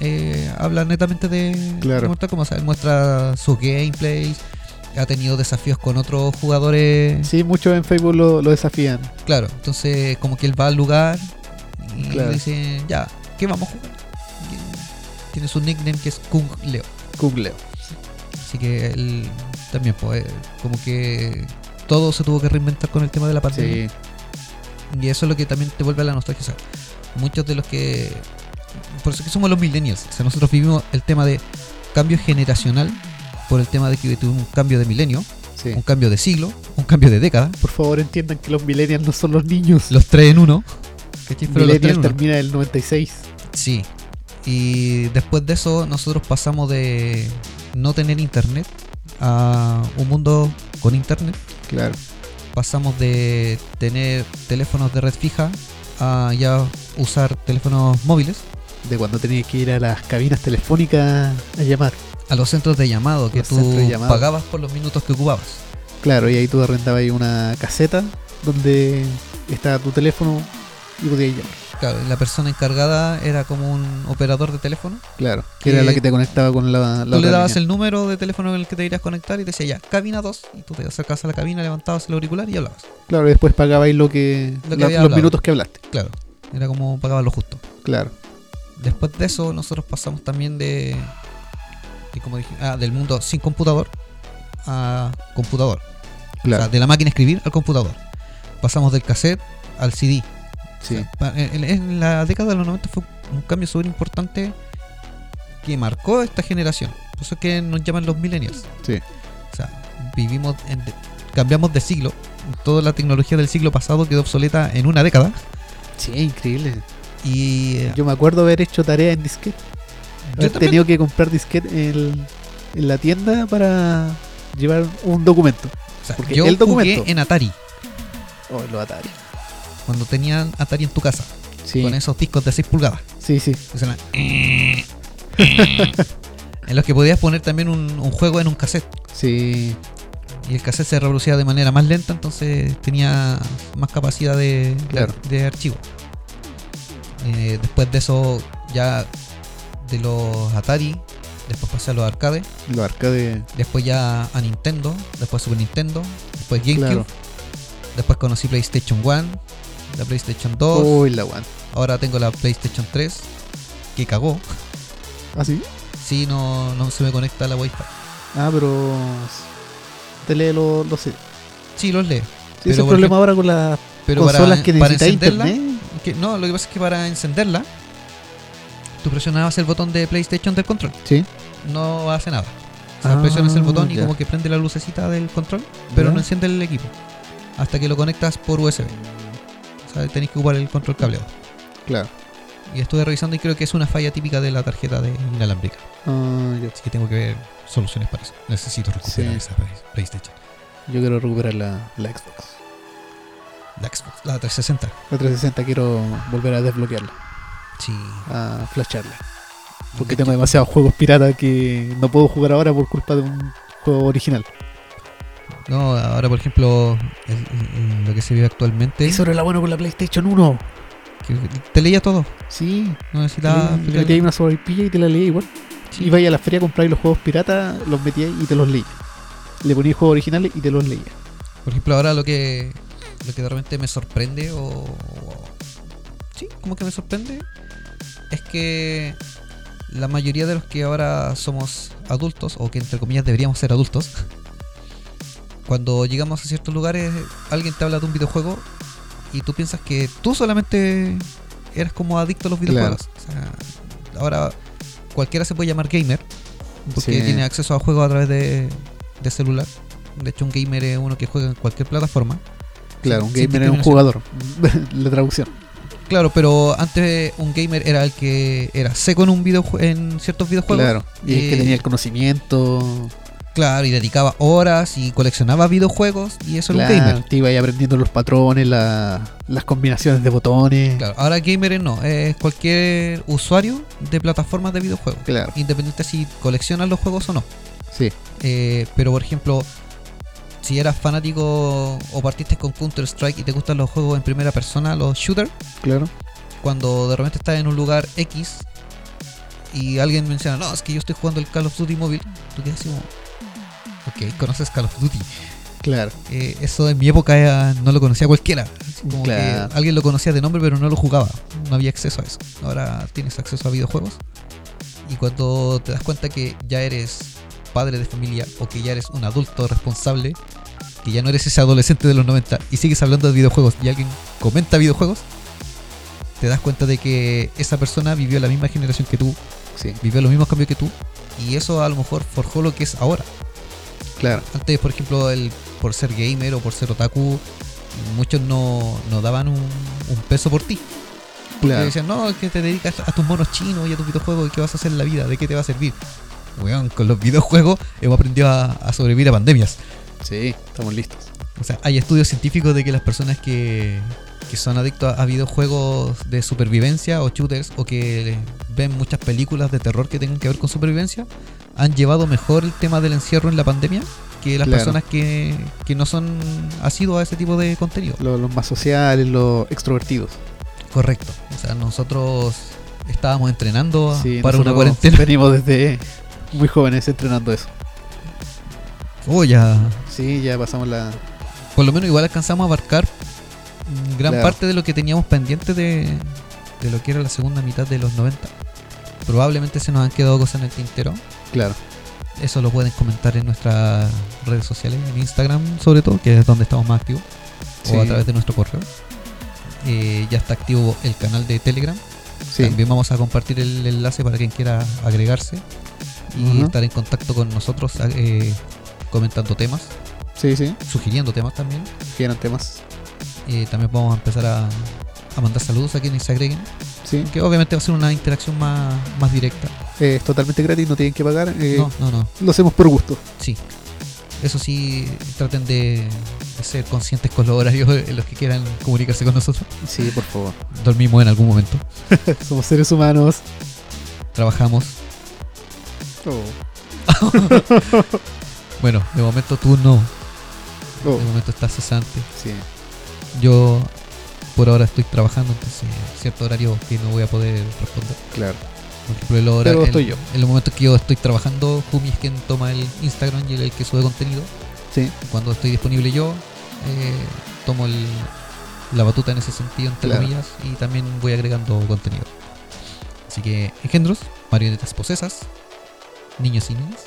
eh, habla netamente de, Claro. de Mortal Kombat. O sea, él muestra sus gameplays, ha tenido desafíos con otros jugadores. Sí, muchos en Facebook lo, lo desafían. Claro, entonces como que él va al lugar y Claro. le dice, ya, ¿qué vamos a jugar? Tiene su nickname que es Kung Leo. Googleo. Así que él también, pues, eh, como que todo se tuvo que reinventar con el tema de la pandemia. Sí. Y eso es lo que también te vuelve a la nostalgia. O sea, muchos de los que. Por eso que somos los millennials. O sea, nosotros vivimos el tema de cambio generacional por el tema de que tuvimos un cambio de milenio, Sí. un cambio de siglo, un cambio de década. Por favor entiendan que los millennials no son los niños. Los tres en uno. Millennial en termina el 96. Sí. Y después de eso, nosotros pasamos de no tener internet a un mundo con internet. Claro. Pasamos de tener teléfonos de red fija a ya usar teléfonos móviles. De cuando tenías que ir a las cabinas telefónicas a llamar. A los centros de llamado que Los tú pagabas por los minutos que ocupabas. Claro, y ahí tú arrendabas ahí una caseta donde estaba tu teléfono y podías llamar. Claro, la persona encargada era como un operador de teléfono. Claro, que era la que te conectaba con la, la tú le dabas línea. el número de teléfono en el que te irías a conectar y te decía ya, cabina 2. Y tú te acercabas a la cabina, levantabas el auricular y hablabas. Claro, y después pagabais lo que, Lo que la- había los minutos que hablaste. Claro, era como pagabas lo justo. Claro. Después de eso, nosotros pasamos también de, de como dije, ah, del mundo sin computador a computador. Claro. O sea, de la máquina a escribir al computador. Pasamos del cassette al CD. Sí. O sea, pa- en, en la década de los 90 fue un cambio súper importante que marcó esta generación. Por eso es que nos llaman los millennials. Sí. O sea, vivimos, en de- cambiamos de siglo. Toda la tecnología del siglo pasado quedó obsoleta en una década. Sí, increíble. Y eh, Yo me acuerdo haber hecho tarea en disquete. Haber tenido que comprar disquete en, en la tienda para llevar un documento. o sea, porque yo el jugué documento- en Atari. Oh, los Atari. Cuando tenían Atari en tu casa. Sí, Con esos discos de 6 pulgadas. sí, sí. que suenan [LAUGHS] en los que podías poner también un, un juego en un cassette. Sí, Y el cassette se reproducía de manera más lenta, entonces tenía más capacidad de, de archivo. Eh, después de eso, ya de los Atari, después pasé a los arcades, los arcades. después ya a Nintendo, después Super Nintendo, después GameCube, Claro. después conocí PlayStation 1, la PlayStation 2, Uy, la one. ahora tengo la PlayStation 3, que cagó. ¿Ah, sí? Si no, no se me conecta la Wi-Fi. Ah, pero. Te lee los los CD. Sí, los lee. Sí, Pero, ese es el problema ahora con las Pero consolas para, que para encenderla, internet. que- no, lo que pasa es que para encenderla, tú presionabas el botón de PlayStation del control. Sí. No hace nada. O sea, Ah, presionas el botón y ya. como que prende la lucecita del control, pero Ya. no enciende el equipo. Hasta que lo conectas por USB. O sea, tenéis que ocupar el control cableado. Claro. Y estuve revisando y creo que es una falla típica de la tarjeta de inalámbrica. Ah, Así que tengo que ver soluciones para eso. Necesito recuperar Sí. esa Play- PlayStation. yo quiero recuperar la, la Xbox. La Xbox, la 360. La 360 quiero volver a desbloquearla, Sí. a flasharla. Porque De tengo demasiados juegos pirata que no puedo jugar ahora por culpa de un juego original. No, ahora por ejemplo, el- el- lo que se vive actualmente, Eso era la bueno con la PlayStation 1. que te leía todo. Sí, No necesitaba le metías una sobrepilla y te la leía igual. Sí. Ibas a la feria a comprar los juegos piratas, los metías y te los leía. Le ponías juegos originales y te los leía. Por ejemplo, ahora lo que lo que de repente me sorprende o, o- sí, como que me sorprende es que la mayoría de los que ahora somos adultos o que entre comillas deberíamos ser adultos [LAUGHS] cuando llegamos a ciertos lugares alguien te habla de un videojuego y tú piensas que tú solamente eres como adicto a los videojuegos. O sea, ahora cualquiera se puede llamar gamer porque Sí. tiene acceso a juegos a través de, de celular. De hecho, un gamer es uno que juega en cualquier plataforma. Claro, un gamer es un jugador. [LAUGHS] la traducción. Claro, pero antes un gamer era el que era seco en un videojue- en ciertos videojuegos. Claro. Y es que Eh, tenía el conocimiento. Claro, y dedicaba horas y coleccionaba videojuegos y eso era un Claro, gamer. te iba ahí aprendiendo los patrones, la- las combinaciones de botones. Claro, ahora gamer no, es cualquier usuario de plataformas de videojuegos. Claro, Independiente si coleccionas los juegos o no. sí, Eh, pero por ejemplo, si eras fanático o partiste con Counter Strike y te gustan los juegos en primera persona, los shooters, claro. cuando de repente estás en un lugar X y alguien menciona, no, es que yo estoy jugando el Call of Duty móvil, tú quedas así como, ok, conoces Call of Duty. Claro, Eh, eso en mi época eh, no lo conocía cualquiera. Como Claro. que alguien lo conocía de nombre pero no lo jugaba. No había acceso a eso. Ahora tienes acceso a videojuegos. Y cuando te das cuenta que ya eres padre de familia o que ya eres un adulto responsable, que ya no eres ese adolescente de los 90 y sigues hablando de videojuegos y alguien comenta videojuegos, te das cuenta de que esa persona vivió la misma generación que tú, sí, vivió los mismos cambios que tú y eso a lo mejor forjó lo que es ahora. Claro. Antes, por ejemplo, el, por ser gamer o por ser otaku, muchos no, no daban un, un peso por ti. Porque Claro. decían, no, es que te dedicas a tus monos chinos y a tus videojuegos, ¿y qué vas a hacer en la vida? ¿De qué te va a servir? Weón, con los videojuegos hemos aprendido a, a sobrevivir a pandemias. Sí, estamos listos. O sea, hay estudios científicos de que las personas que, que son adictos a, a videojuegos de supervivencia o shooters o que ven muchas películas de terror que tengan que ver con supervivencia han llevado mejor el tema del encierro en la pandemia que las Claro. personas que, que no son asiduos a ese tipo de contenido. Los, los más sociales, los extrovertidos. Correcto. O sea, nosotros estábamos entrenando Sí, para una cuarentena. Venimos desde muy jóvenes entrenando eso. Oh, ya. Sí, ya pasamos la. Por lo menos igual alcanzamos a abarcar gran Claro. parte de lo que teníamos pendiente de, de lo que era la segunda mitad de los 90. Probablemente se nos han quedado cosas en el tintero. Claro, Eso lo pueden comentar en nuestras redes sociales, en Instagram sobre todo, que es donde estamos más activos, Sí. o a través de nuestro correo. Eh, ya está activo el canal de Telegram. sí, También vamos a compartir el enlace para quien quiera agregarse y estar en contacto con nosotros, eh, comentando temas, sí, sí. sugiriendo temas también. Quieran temas. Eh, también vamos a empezar a, a mandar saludos a quienes se agreguen, Sí, que obviamente va a ser una interacción más, más directa. eh, es totalmente gratis, no tienen que pagar. eh, No, no, no, Lo hacemos por gusto. sí. Eso sí, traten de, de ser conscientes con los horarios en los que quieran comunicarse con nosotros. Sí, por favor. Dormimos en algún momento, [LAUGHS] Somos seres humanos. trabajamos. Oh, [LAUGHS] Bueno, de momento tú no, oh, de momento estás cesante. sí. Yo por ahora estoy trabajando, entonces cierto horario que no voy a poder responder. Claro. Por ejemplo, el hora- Pero el- estoy yo. En los momentos que yo estoy trabajando, Jumi es quien toma el Instagram y el, el que sube contenido. Sí, Cuando estoy disponible yo, eh, tomo el- la batuta en ese sentido, entre Claro. comillas, y también voy agregando contenido. Así que engendros, marionetas posesas, niños y niñas,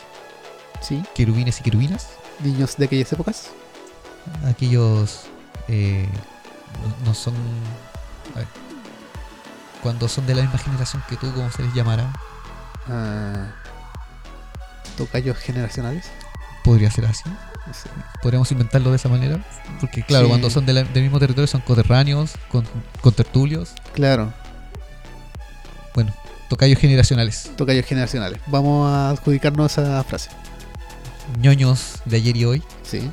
sí. querubines y querubinas, Niños de aquellas épocas. aquellos eh, no, no son a ver, cuando son de la misma generación que tú como se les llamará Ah, tocayos generacionales. podría ser así sé. podríamos inventarlo de esa manera porque claro Sí. cuando son de la- del mismo territorio son coterráneos con, con tertulios Claro, bueno tocayos generacionales tocayos generacionales. Vamos a adjudicarnos esa frase. ñoños de ayer y hoy Sí.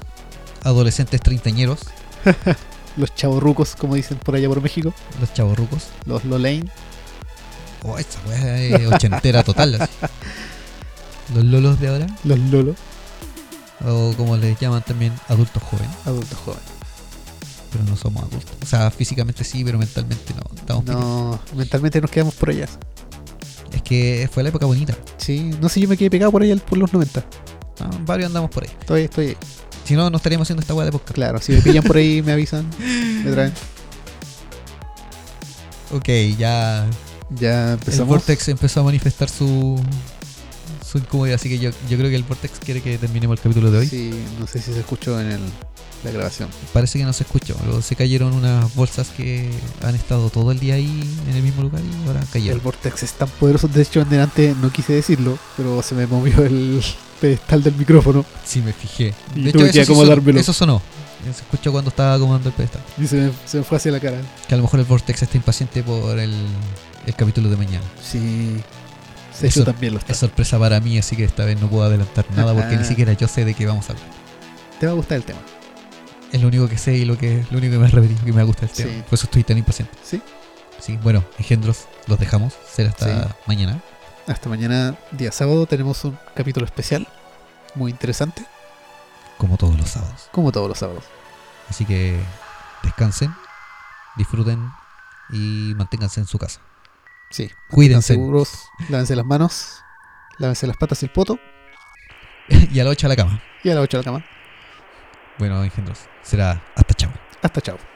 adolescentes treintañeros [LAUGHS] Los chavorrucos, como dicen por allá por México. los chavorrucos Los Lolain. oh esa weá es ochentera total así. [LAUGHS] los lolos de ahora Los Lolo. o como les llaman también adultos jóvenes Adultos jóvenes. pero no somos adultos. O sea, físicamente sí, pero mentalmente no. Estamos. No, mentalmente nos quedamos por allá. Es que fue la época bonita. Sí, no sé, yo me quedé pegado por allá por los 90. Ah, varios andamos por ahí. Estoy, estoy. Si no, no estaríamos haciendo esta weá de podcast. Claro, si me pillan por ahí, me avisan. Me traen. Ok, ya Ya el empezamos. Vortex empezó a manifestar su, su incomodidad. Así que yo, yo creo que el Vortex quiere que terminemos el capítulo de hoy. Sí, no sé si se escuchó en el, la grabación. Parece que no se escuchó. Luego se cayeron unas bolsas que han estado todo el día ahí en el mismo lugar y ahora El cayeron. Vortex es tan poderoso. De hecho, en delante no quise decirlo, pero se me movió el pedestal del micrófono. Sí, me fijé. Y De tuve hecho, que eso, acomodármelo. eso sonó. Se escuchó cuando estaba acomodando el pedestal. Y se me, se me fue hacia la cara. Que a lo mejor el Vortex está impaciente por el, el capítulo de mañana. Sí. Sí, Eso- yo también lo está. Es sorpresa para mí, así que esta vez no puedo adelantar nada [LAUGHS] porque ni siquiera yo sé de qué vamos a hablar. Te va a gustar el tema. Es lo único que sé y lo que lo único que me has repetido que me gusta el tema. Sí. Por eso estoy tan impaciente. Sí. Sí, bueno, engendros, los dejamos. Será hasta Sí. mañana. Hasta mañana, día sábado, tenemos un capítulo especial. Muy interesante. Como todos los sábados. Como todos los sábados. Así que descansen, disfruten y manténganse en su casa. Sí. Cuídense. Seguros. Lávense las manos. Lávense las patas y el poto. [LAUGHS] y a la 8 a la cama. Y a las 8 a la cama. Bueno, engendros, será hasta chao. Hasta chao.